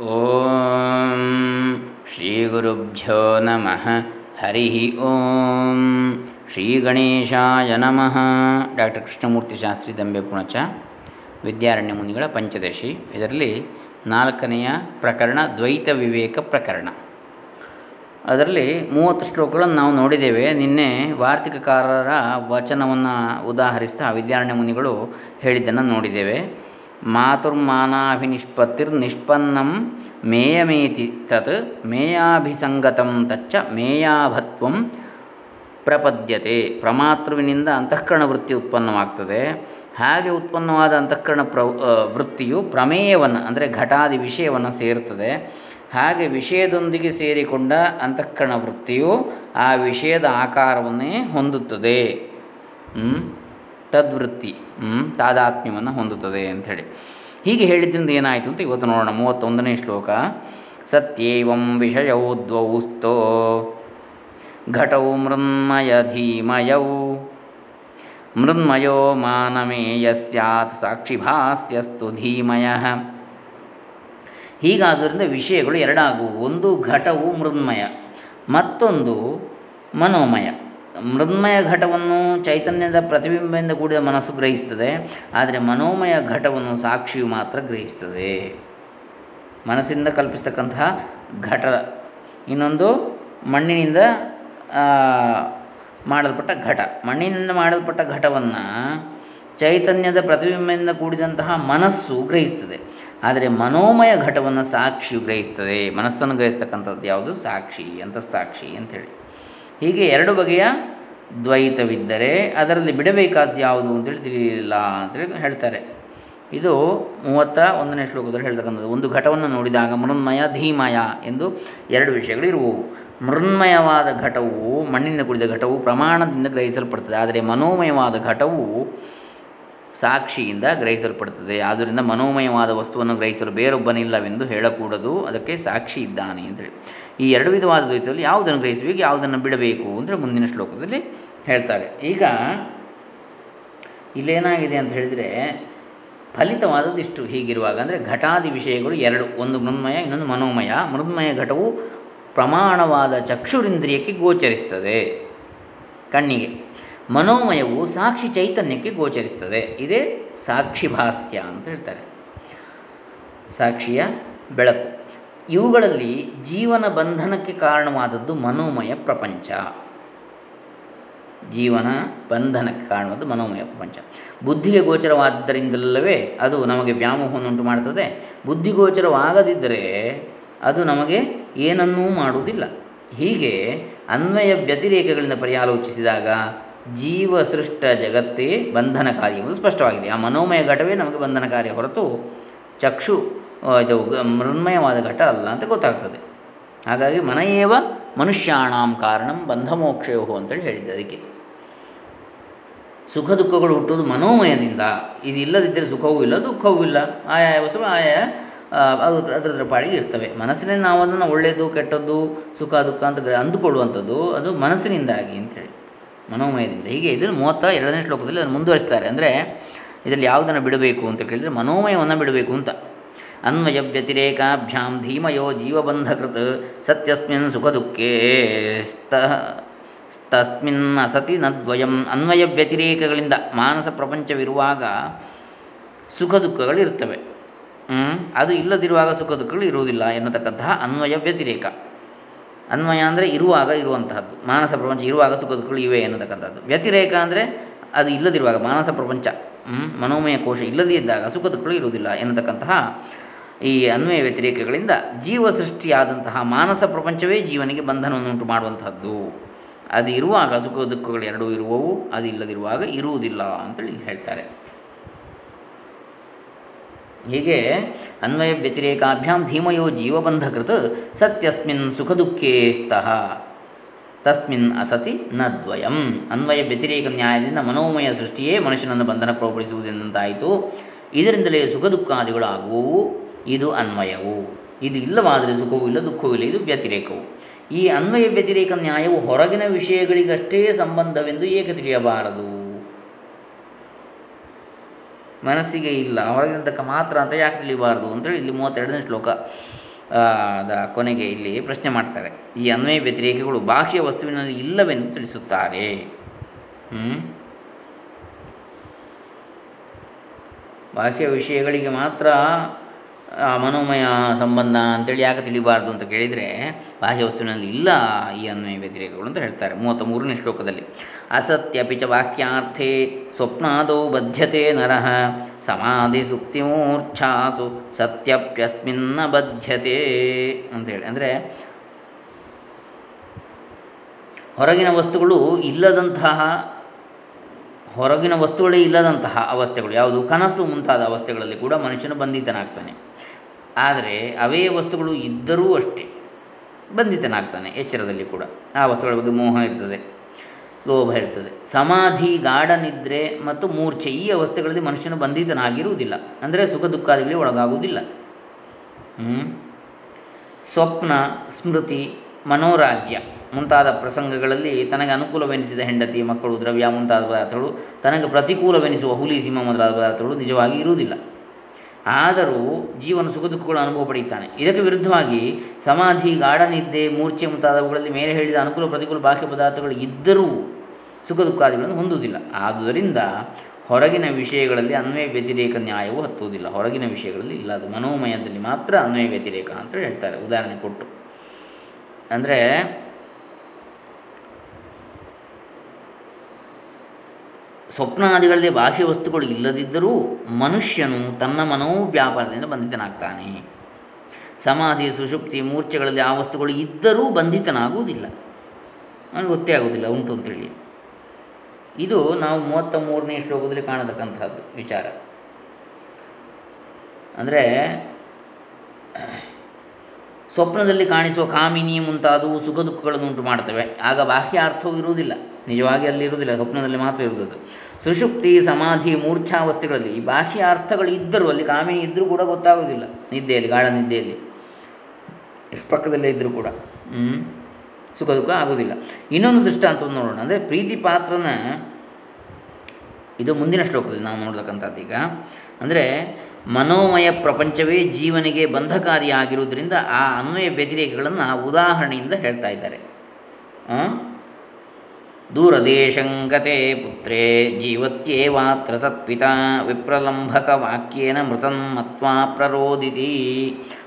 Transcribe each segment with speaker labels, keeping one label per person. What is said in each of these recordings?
Speaker 1: ಓಂ ಶ್ರೀ ಗುರುಭ್ಯೋ ನಮಃ ಹರಿ ಓಂ ಶ್ರೀ ಗಣೇಶಾಯ ನಮಃ ಡಾಕ್ಟರ್ ಕೃಷ್ಣಮೂರ್ತಿ ಶಾಸ್ತ್ರಿ ದಂಬೆ ಪುಣಚ ವಿದ್ಯಾರಣ್ಯ ಮುನಿಗಳ ಪಂಚದಶಿ। ಇದರಲ್ಲಿ ನಾಲ್ಕನೆಯ ಪ್ರಕರಣ ದ್ವೈತ ವಿವೇಕ ಪ್ರಕರಣ। ಅದರಲ್ಲಿ ಮೂವತ್ತು ಶ್ಲೋಕಗಳನ್ನು ನಾವು ನೋಡಿದ್ದೇವೆ। ನಿನ್ನೆ ವಾರ್ತಿಕಕಾರರ ವಚನವನ್ನು ಉದಾಹರಿಸ್ತಾ ವಿದ್ಯಾರಣ್ಯ ಮುನಿಗಳು ಹೇಳಿದ್ದನ್ನು ನೋಡಿದ್ದೇವೆ। ನಿಷ್ಪನ್ನಂ ಮೇಯಮೇತಿ ತತ್ ಮೇಯಾಭಿಸಂಗತಂ ತಚ್ಚ ಮೇಯಾಭತ್ವಂ ಪ್ರಪದ್ಯತೆ ಪ್ರಮಾತೃವಿನಿಂದ ಅಂತಃಕರಣ ವೃತ್ತಿ ಉತ್ಪನ್ನವಾಗ್ತದೆ ಹಾಗೆ ಉತ್ಪನ್ನವಾದ ಅಂತಃಕರಣ ಪ್ರ ವೃತ್ತಿಯು ಪ್ರಮೇಯವನ್ನು, ಅಂದರೆ ಘಟಾದಿ ವಿಷಯವನ್ನು ಸೇರ್ತದೆ. ಹಾಗೆ ವಿಷಯದೊಂದಿಗೆ ಸೇರಿಕೊಂಡ ಅಂತಃಕರಣ ವೃತ್ತಿಯು ಆ ವಿಷಯದ ಆಕಾರವನ್ನೇ ಹೊಂದುತ್ತದೆ. ತದ್ವೃತ್ತಿ ತಾದಾತ್ಮ್ಯವನ್ನು ಹೊಂದುತ್ತದೆ ಅಂಥೇಳಿ. ಹೀಗೆ ಹೇಳಿದ್ದರಿಂದ ಏನಾಯಿತು ಅಂತ ಇವತ್ತು ನೋಡೋಣ. ಮೂವತ್ತೊಂದನೇ ಶ್ಲೋಕ. ಸತ್ಯೇವಂ ವಿಷಯೌ ದ್ವೌಸ್ತೋ, ಘಟೌ ಮೃನ್ಮಯ ಧೀಮಯೌ, ಮೃನ್ಮಯೋ ಮಾನಮೇಯ ಸ್ಯಾತ್ ಸಾಕ್ಷಿಭಾಸ್ಯಸ್ತು ಧೀಮಯ. ಹೀಗಾದ್ದರಿಂದ ವಿಷಯಗಳು ಎರಡಾಗುವು ಒಂದು ಘಟವು ಮೃನ್ಮಯ, ಮತ್ತೊಂದು ಮನೋಮಯ. ಮೃನ್ಮಯ ಘಟವನ್ನು ಚೈತನ್ಯದ ಪ್ರತಿಬಿಂಬದಿಂದ ಕೂಡಿದ ಮನಸ್ಸು ಗ್ರಹಿಸ್ತದೆ, ಆದರೆ ಮನೋಮಯ ಘಟವನ್ನು ಸಾಕ್ಷಿಯು ಮಾತ್ರ ಗ್ರಹಿಸ್ತದೆ. ಮನಸ್ಸಿಂದ ಕಲ್ಪಿಸ್ತಕ್ಕಂತಹ ಘಟ. ಇನ್ನೊಂದು ಮಣ್ಣಿನಿಂದ ಮಾಡಲ್ಪಟ್ಟ ಘಟ. ಮಣ್ಣಿನಿಂದ ಮಾಡಲ್ಪಟ್ಟ ಘಟವನ್ನು ಚೈತನ್ಯದ ಪ್ರತಿಬಿಂಬದಿಂದ ಕೂಡಿದಂತಹ ಮನಸ್ಸು ಗ್ರಹಿಸ್ತದೆ. ಆದರೆ ಮನೋಮಯ ಘಟವನ್ನು ಸಾಕ್ಷಿಯು ಗ್ರಹಿಸ್ತದೆ. ಮನಸ್ಸನ್ನು ಗ್ರಹಿಸ್ತಕ್ಕಂಥದ್ದು ಯಾವುದು? ಸಾಕ್ಷಿ ಅಂತ ಸಾಕ್ಷಿ ಅಂಥೇಳಿ. ಹೀಗೆ ಎರಡು ಬಗೆಯ ದ್ವೈತವಿದ್ದರೆ ಅದರಲ್ಲಿ ಬಿಡಬೇಕಾದ್ದು ಯಾವುದು ಅಂತೇಳಿ ತಿಳಿಯಲಿಲ್ಲ ಅಂತೇಳಿ ಹೇಳ್ತಾರೆ. ಇದು ಮೂವತ್ತ ಒಂದನೇ ಶ್ಲೋಕದಲ್ಲಿ ಹೇಳ್ತಕ್ಕಂಥದ್ದು. ಒಂದು ಘಟವನ್ನು ನೋಡಿದಾಗ ಮೃಣ್ಮಯ ಧೀಮಯ ಎಂದು ಎರಡು ವಿಷಯಗಳು ಇರುವವು ಮೃನ್ಮಯವಾದ ಘಟವು ಮಣ್ಣಿನಿಂದ ಕೂಡಿದ ಘಟವು ಪ್ರಮಾಣದಿಂದ ಗ್ರಹಿಸಲ್ಪಡ್ತದೆ. ಆದರೆ ಮನೋಮಯವಾದ ಘಟವು ಸಾಕ್ಷಿಯಿಂದ ಗ್ರಹಿಸಲ್ಪಡ್ತದೆ. ಆದ್ದರಿಂದ ಮನೋಮಯವಾದ ವಸ್ತುವನ್ನು ಗ್ರಹಿಸಲು ಬೇರೊಬ್ಬನಿಲ್ಲವೆಂದು ಹೇಳಕೂಡದು. ಅದಕ್ಕೆ ಸಾಕ್ಷಿ ಇದ್ದಾನೆ ಅಂತೇಳಿ. ಈ ಎರಡು ವಿಧವಾದ ದ್ವೈತದಲ್ಲಿ ಯಾವುದನ್ನು ಗ್ರಹಿಸಬೇಕು, ಯಾವುದನ್ನು ಬಿಡಬೇಕು ಅಂದರೆ ಮುಂದಿನ ಶ್ಲೋಕದಲ್ಲಿ ಹೇಳ್ತಾರೆ. ಈಗ ಇಲ್ಲೇನಾಗಿದೆ ಅಂತ ಹೇಳಿದರೆ ಫಲಿತವಾದದ್ದು ಇಷ್ಟು. ಹೀಗಿರುವಾಗ ಅಂದರೆ ಘಟಾದಿ ವಿಷಯಗಳು ಎರಡು, ಒಂದು ಮೃನ್ಮಯ ಇನ್ನೊಂದು ಮನೋಮಯ. ಮೃನ್ಮಯ ಘಟವು ಪ್ರಮಾಣವಾದ ಚಕ್ಷುರಿಂದ್ರಿಯಕ್ಕೆ ಗೋಚರಿಸ್ತದೆ ಕಣ್ಣಿಗೆ. ಮನೋಮಯವು ಸಾಕ್ಷಿ ಚೈತನ್ಯಕ್ಕೆ ಗೋಚರಿಸ್ತದೆ. ಇದೇ ಸಾಕ್ಷಿ ಭಾಸ್ಯ ಅಂತ ಹೇಳ್ತಾರೆ. ಸಾಕ್ಷಿಯ ಬೆಳಕು. ಇವುಗಳಲ್ಲಿ ಜೀವನ ಬಂಧನಕ್ಕೆ ಕಾರಣವಾದದ್ದು ಮನೋಮಯ ಪ್ರಪಂಚ. ಜೀವನ ಬಂಧನಕ್ಕೆ ಕಾರಣವಾದ ಮನೋಮಯ ಪ್ರಪಂಚ. ಬುದ್ಧಿಗೆ ಗೋಚರವಾದ್ದರಿಂದಲ್ಲವೇ ಅದು ನಮಗೆ ವ್ಯಾಮೋಹವನ್ನುಂಟು ಮಾಡುತ್ತದೆ ಬುದ್ಧಿಗೋಚರವಾಗದಿದ್ದರೆ ಅದು ನಮಗೆ ಏನನ್ನೂ ಮಾಡುವುದಿಲ್ಲ. ಹೀಗೆ ಅನ್ವಯ ವ್ಯತಿರೇಕಗಳಿಂದ ಪರ್ಯಾಲೋಚಿಸಿದಾಗ ಜೀವ ಸೃಷ್ಟ ಜಗತ್ತೇ ಬಂಧನಕಾರಿ ಎಂಬುದು ಸ್ಪಷ್ಟವಾಗಿದೆ. ಆ ಮನೋಮಯ ಘಟವೇ ನಮಗೆ ಬಂಧನಕಾರಿ ಹೊರತು ಚಕ್ಷು ಇದು ಮೃಣ್ಮಯವಾದ ಘಟ ಅಲ್ಲ ಅಂತ ಗೊತ್ತಾಗ್ತದೆ. ಹಾಗಾಗಿ ಮನೆಯೇವ ಮನುಷ್ಯಾಣಾಂ ಕಾರಣಂ ಬಂಧಮೋಕ್ಷಯೋ ಅಂತೇಳಿ ಹೇಳಿದ್ದೆ ಅದಕ್ಕೆ. ಸುಖ ದುಃಖಗಳು ಹುಟ್ಟುವುದು ಮನೋಮಯದಿಂದ. ಇದು ಇಲ್ಲದಿದ್ದರೆ ಸುಖವೂ ಇಲ್ಲ, ದುಃಖವೂ ಇಲ್ಲ. ಆಯಾ ವಸ್ತು ಆಯಾ ಅದು ಅದರದ್ರ ಪಾಡಿಗೆ ಇರ್ತವೆ. ಮನಸ್ಸಿನಲ್ಲಿ ನಾವು ಅದನ್ನು ಒಳ್ಳೆಯದು, ಕೆಟ್ಟದ್ದು, ಸುಖ, ದುಃಖ ಅಂತ ಅಂದುಕೊಳ್ಳುವಂಥದ್ದು ಅದು ಮನಸ್ಸಿನಿಂದಾಗಿ ಅಂತೇಳಿ. ಮನೋಮಯದಿಂದ. ಹೀಗೆ ಇದನ್ನು ಮೂವತ್ತ ಎರಡನೇ ಶ್ಲೋಕದಲ್ಲಿ ಅದನ್ನು ಮುಂದುವರಿಸ್ತಾರೆ. ಅಂದರೆ ಇದರಲ್ಲಿ ಯಾವುದನ್ನು ಬಿಡಬೇಕು ಅಂತ ಕೇಳಿದರೆ ಮನೋಮಯವನ್ನು ಬಿಡಬೇಕು ಅಂತ. ಅನ್ವಯ ವ್ಯತಿರೇಕಾಭ್ಯಾಂ ಧೀಮಯೋ ಜೀವಬಂಧಕೃತ್ ಸತ್ಯಸ್ಮಿನ್ ಸುಖ ದುಃಖೇ ತಸ್ಮಿನ್ ಅಸತಿ ನದ್ವಯಂ. ಅನ್ವಯ ವ್ಯತಿರೇಕಗಳಿಂದ ಮಾನಸ ಪ್ರಪಂಚವಿರುವಾಗ ಸುಖ ದುಃಖಗಳಿರ್ತವೆ ಅದು ಇಲ್ಲದಿರುವಾಗ ಸುಖ ದುಃಖಗಳು ಇರುವುದಿಲ್ಲ ಎನ್ನತಕ್ಕಂತಹ ಅನ್ವಯ ವ್ಯತಿರೇಕ ಅನ್ವಯ ಅಂದರೆ ಇರುವಾಗ ಇರುವಂತಹದ್ದು. ಮಾನಸ ಪ್ರಪಂಚ ಇರುವಾಗ ಸುಖ ದುಃಖಗಳು ಇವೆ ಎನ್ನತಕ್ಕಂಥದ್ದು. ವ್ಯತಿರೇಕ ಅಂದರೆ ಅದು ಇಲ್ಲದಿರುವಾಗ ಮಾನಸ ಪ್ರಪಂಚ. ಮನೋಮಯ ಕೋಶ ಇಲ್ಲದೇ ಇದ್ದಾಗ ಸುಖ ದುಃಖಗಳು ಇರುವುದಿಲ್ಲ ಎನ್ನತಕ್ಕಂತಹ ಈ ಅನ್ವಯ ವ್ಯತಿರೇಕಗಳಿಂದ ಜೀವ ಸೃಷ್ಟಿಯಾದಂತಹ ಮಾನಸ ಪ್ರಪಂಚವೇ ಜೀವನಿಗೆ ಬಂಧನವನ್ನು ಉಂಟು ಮಾಡುವಂತಹದ್ದು. ಅದು ಇರುವಾಗ ಸುಖ ದುಃಖಗಳು ಎರಡೂ ಇರುವವು, ಅದು ಇಲ್ಲದಿರುವಾಗ ಇರುವುದಿಲ್ಲ ಅಂತೇಳಿ ಹೇಳ್ತಾರೆ. ಹೀಗೆ ಅನ್ವಯ ವ್ಯತಿರೇಕಾಭ್ಯಾಂ ಧೀಮಯೋ ಜೀವಬಂಧಕೃತ್ ಸತ್ಯಸ್ಮಿನ್ ಸುಖ ದುಃಖೇ ಸ್ತಃ, ತಸ್ಮಿನ್ ಅಸತಿ ನ ದ್ವಯಂ. ಅನ್ವಯ ವ್ಯತಿರೇಕ ನ್ಯಾಯದಿಂದ ಮನೋಮಯ ಸೃಷ್ಟಿಯೇ ಮನುಷ್ಯನನ್ನು ಬಂಧನಕ್ಕೊಳಪಡಿಸುವುದೆಂದಾಯಿತು ಇದರಿಂದಲೇ ಸುಖ ಇದು ಅನ್ವಯವು. ಇದು ಇಲ್ಲವಾದರೆ ಸುಖವೂ ಇಲ್ಲ, ದುಃಖವೂ ಇಲ್ಲ, ಇದು ವ್ಯತಿರೇಕವು. ಈ ಅನ್ವಯ ವ್ಯತಿರೇಕ ನ್ಯಾಯವು ಹೊರಗಿನ ವಿಷಯಗಳಿಗಷ್ಟೇ ಸಂಬಂಧವೆಂದು ಏಕೆ ತಿಳಿಯಬಾರದು? ಮನಸ್ಸಿಗೆ ಇಲ್ಲ ಹೊರಗಿನ ತಕ್ಕ ಮಾತ್ರ ಅಂತ ಯಾಕೆ ತಿಳಿಯಬಾರದು ಅಂತೇಳಿ ಇಲ್ಲಿ ಮೂವತ್ತೆರಡನೇ ಶ್ಲೋಕ ದ ಕೊನೆಗೆ ಇಲ್ಲಿ ಪ್ರಶ್ನೆ ಮಾಡ್ತಾರೆ. ಈ ಅನ್ವಯ ವ್ಯತಿರೇಕಗಳು ಬಾಹ್ಯ ವಸ್ತುವಿನಲ್ಲಿ ಇಲ್ಲವೆಂದು ತಿಳಿಸುತ್ತಾರೆ. ಬಾಹ್ಯ ವಿಷಯಗಳಿಗೆ ಮಾತ್ರ ಮನೋಮಯ ಸಂಬಂಧ ಅಂತೇಳಿ ಯಾಕೆ ತಿಳಿಬಾರ್ದು ಅಂತ ಕೇಳಿದರೆ ಬಾಹ್ಯ ವಸ್ತುವಿನಲ್ಲಿ ಇಲ್ಲ ಈ ಅನ್ವಯ ವ್ಯತಿರೇಕಗಳು ಅಂತ ಹೇಳ್ತಾರೆ ಮೂವತ್ತ ಮೂರನೇ ಶ್ಲೋಕದಲ್ಲಿ. ಅಸತ್ಯಪಿ ಚ ವಾಕ್ಯಾರ್ಥೇ ಸ್ವಪ್ನಾದೌ ಬದ್ಧತೆ ನರಃ ಸಮಾಧಿ ಸುಪ್ತಿಮೂರ್ಛಾಸು ಸತ್ಯಪ್ಯಸ್ಮಿನ್ನ ಬದ್ಧತೆ ಅಂತೇಳಿ. ಅಂದರೆ ಹೊರಗಿನ ವಸ್ತುಗಳು ಇಲ್ಲದಂತಹ ಹೊರಗಿನ ವಸ್ತುಗಳೇ ಇಲ್ಲದಂತಹ ಅವಸ್ಥೆಗಳು ಯಾವುದು ಕನಸು ಮುಂತಾದ ಅವಸ್ಥೆಗಳಲ್ಲಿ ಕೂಡ ಮನುಷ್ಯನು ಬಂಧಿತನಾಗ್ತಾನೆ. ಆದರೆ ಅವೇ ವಸ್ತುಗಳು ಇದ್ದರೂ ಅಷ್ಟೇ. ಬಂಧಿತನಾಗ್ತಾನೆ ಎಚ್ಚರದಲ್ಲಿ ಕೂಡ. ಆ ವಸ್ತುಗಳ ಬಗ್ಗೆ ಮೋಹ ಇರ್ತದೆ, ಲೋಭ ಇರ್ತದೆ. ಸಮಾಧಿ, ಗಾಢ ನಿದ್ರೆ ಮತ್ತು ಮೂರ್ಛೆ ಈ ಅವಸ್ಥೆಗಳಲ್ಲಿ ಮನುಷ್ಯನು ಬಂಧಿತನಾಗಿರುವುದಿಲ್ಲ. ಅಂದರೆ ಸುಖ ದುಃಖಾದಿಗಳಿಗೆ ಒಳಗಾಗುವುದಿಲ್ಲ. ಸ್ವಪ್ನ, ಸ್ಮೃತಿ, ಮನೋರಾಜ್ಯ ಮುಂತಾದ ಪ್ರಸಂಗಗಳಲ್ಲಿ ತನಗೆ ಅನುಕೂಲವೆನಿಸಿದ ಹೆಂಡತಿ, ಮಕ್ಕಳು, ದ್ರವ್ಯ ಮುಂತಾದ ಪದಾರ್ಥಗಳು ತನಗೆ ಪ್ರತಿಕೂಲವೆನಿಸುವ ಹುಲಿ, ಸಿಂಹ ಮೊದಲಾದ ಪದಾರ್ಥಗಳು ನಿಜವಾಗಿ ಇರುವುದಿಲ್ಲ. ಆದರೂ ಜೀವನ ಸುಖ ದುಃಖಗಳು ಅನುಭವ ಪಡೆಯುತ್ತಾನೆ. ಇದಕ್ಕೆ ವಿರುದ್ಧವಾಗಿ ಸಮಾಧಿ, ಗಾಢ ನಿದ್ದೆ, ಮೂರ್ಛೆ ಮುಂತಾದವುಗಳಲ್ಲಿ ಮೇಲೆ ಹೇಳಿದ ಅನುಕೂಲ, ಪ್ರತಿಕೂಲ ಬಾಹ್ಯ ಪದಾರ್ಥಗಳು ಇದ್ದರೂ ಸುಖ ದುಃಖಾದಿಗಳನ್ನು ಹೊಂದುವುದಿಲ್ಲ. ಆದುದರಿಂದ ಹೊರಗಿನ ವಿಷಯಗಳಲ್ಲಿ ಅನ್ವಯ ವ್ಯತಿರೇಕ ನ್ಯಾಯವು ಹತ್ತುವುದಿಲ್ಲ. ಹೊರಗಿನ ವಿಷಯಗಳಲ್ಲಿ ಇಲ್ಲ. ಅದು ಮನೋಮಯದಲ್ಲಿ ಮಾತ್ರ ಅನ್ವಯ ವ್ಯತಿರೇಕ ಅಂತ ಹೇಳ್ತಾರೆ. ಉದಾಹರಣೆ ಕೊಟ್ಟು. ಅಂದರೆ ಸ್ವಪ್ನಾದಿಗಳಲ್ಲಿ ಬಾಹ್ಯ ವಸ್ತುಗಳು ಇಲ್ಲದಿದ್ದರೂ ಮನುಷ್ಯನು ತನ್ನ ಮನೋವ್ಯಾಪಾರದಿಂದ ಬಂಧಿತನಾಗ್ತಾನೆ. ಸಮಾಧಿ, ಸುಷುಪ್ತಿ, ಮೂರ್ಛೆಗಳಲ್ಲಿ ಆ ವಸ್ತುಗಳು ಇದ್ದರೂ ಬಂಧಿತನಾಗುವುದಿಲ್ಲ. ನನಗೆ ಗೊತ್ತೇ ಆಗುವುದಿಲ್ಲ, ಉಂಟು ಅಂತೇಳಿ. ಇದು ನಾವು ಮೂವತ್ತ ಮೂರನೇ ಶ್ಲೋಕದಲ್ಲಿ ಕಾಣತಕ್ಕಂಥದ್ದು ವಿಚಾರ. ಅಂದರೆ, ಸ್ವಪ್ನದಲ್ಲಿ ಕಾಣಿಸುವ ಕಾಮಿನಿ ಮುಂತಾದವು ಸುಖ ದುಃಖಗಳನ್ನು ಉಂಟು ಮಾಡ್ತವೆ ಆಗ ಬಾಹ್ಯ ಅರ್ಥವೂ ಇರುವುದಿಲ್ಲ. ನಿಜವಾಗಿ ಅಲ್ಲಿ ಇರುವುದಿಲ್ಲ, ಸ್ವಪ್ನದಲ್ಲಿ ಮಾತ್ರ ಇರುವುದು. ಸುಷುಪ್ತಿ, ಸಮಾಧಿ, ಮೂರ್ಛಾವಸ್ಥೆಗಳಲ್ಲಿ ಈ ಬಾಹ್ಯ ಅರ್ಥಗಳು ಇದ್ದರೂ ಅಲ್ಲಿ ಕಾಮಿನಿ ಇದ್ದರೂ ಕೂಡ ಗೊತ್ತಾಗೋದಿಲ್ಲ ನಿದ್ದೆಯಲ್ಲಿ, ಗಾಢ ನಿದ್ದೆಯಲ್ಲಿ. ಪಕ್ಕದಲ್ಲೇ ಇದ್ದರೂ ಕೂಡ. ಸುಖ, ದುಃಖ ಆಗೋದಿಲ್ಲ ಇನ್ನೊಂದು ದೃಷ್ಟಾಂತವನ್ನು ನೋಡೋಣ. ಅಂದರೆ ಪ್ರೀತಿ ಪಾತ್ರನ ಇದು ಮುಂದಿನ ಶ್ಲೋಕದಲ್ಲಿ ನಾವು ನೋಡ್ತಕ್ಕಂಥದ್ದು ಈಗ. ಅಂದರೆ ಮನೋಮಯ ಪ್ರಪಂಚವೇ ಜೀವನಿಗೆ ಬಂಧಕಾರಿಯಾಗಿರುವುದರಿಂದ ಆ ಅನ್ವಯ ವ್ಯತಿರೇಕಗಳನ್ನು ಉದಾಹರಣೆಯಿಂದ ಹೇಳ್ತಾ ಇದ್ದಾರೆ. ದೂರದೇಶಂಗತೆ ಪುತ್ರೇ ಜೀವತ್ಯೇವಾತ್ರ ತತ್ಪಿತ ವಿಪ್ರಲಂಭಕ ವಾಕ್ಯೇನ ಮತ್ವಾ ಪ್ರರೋದಿತಿ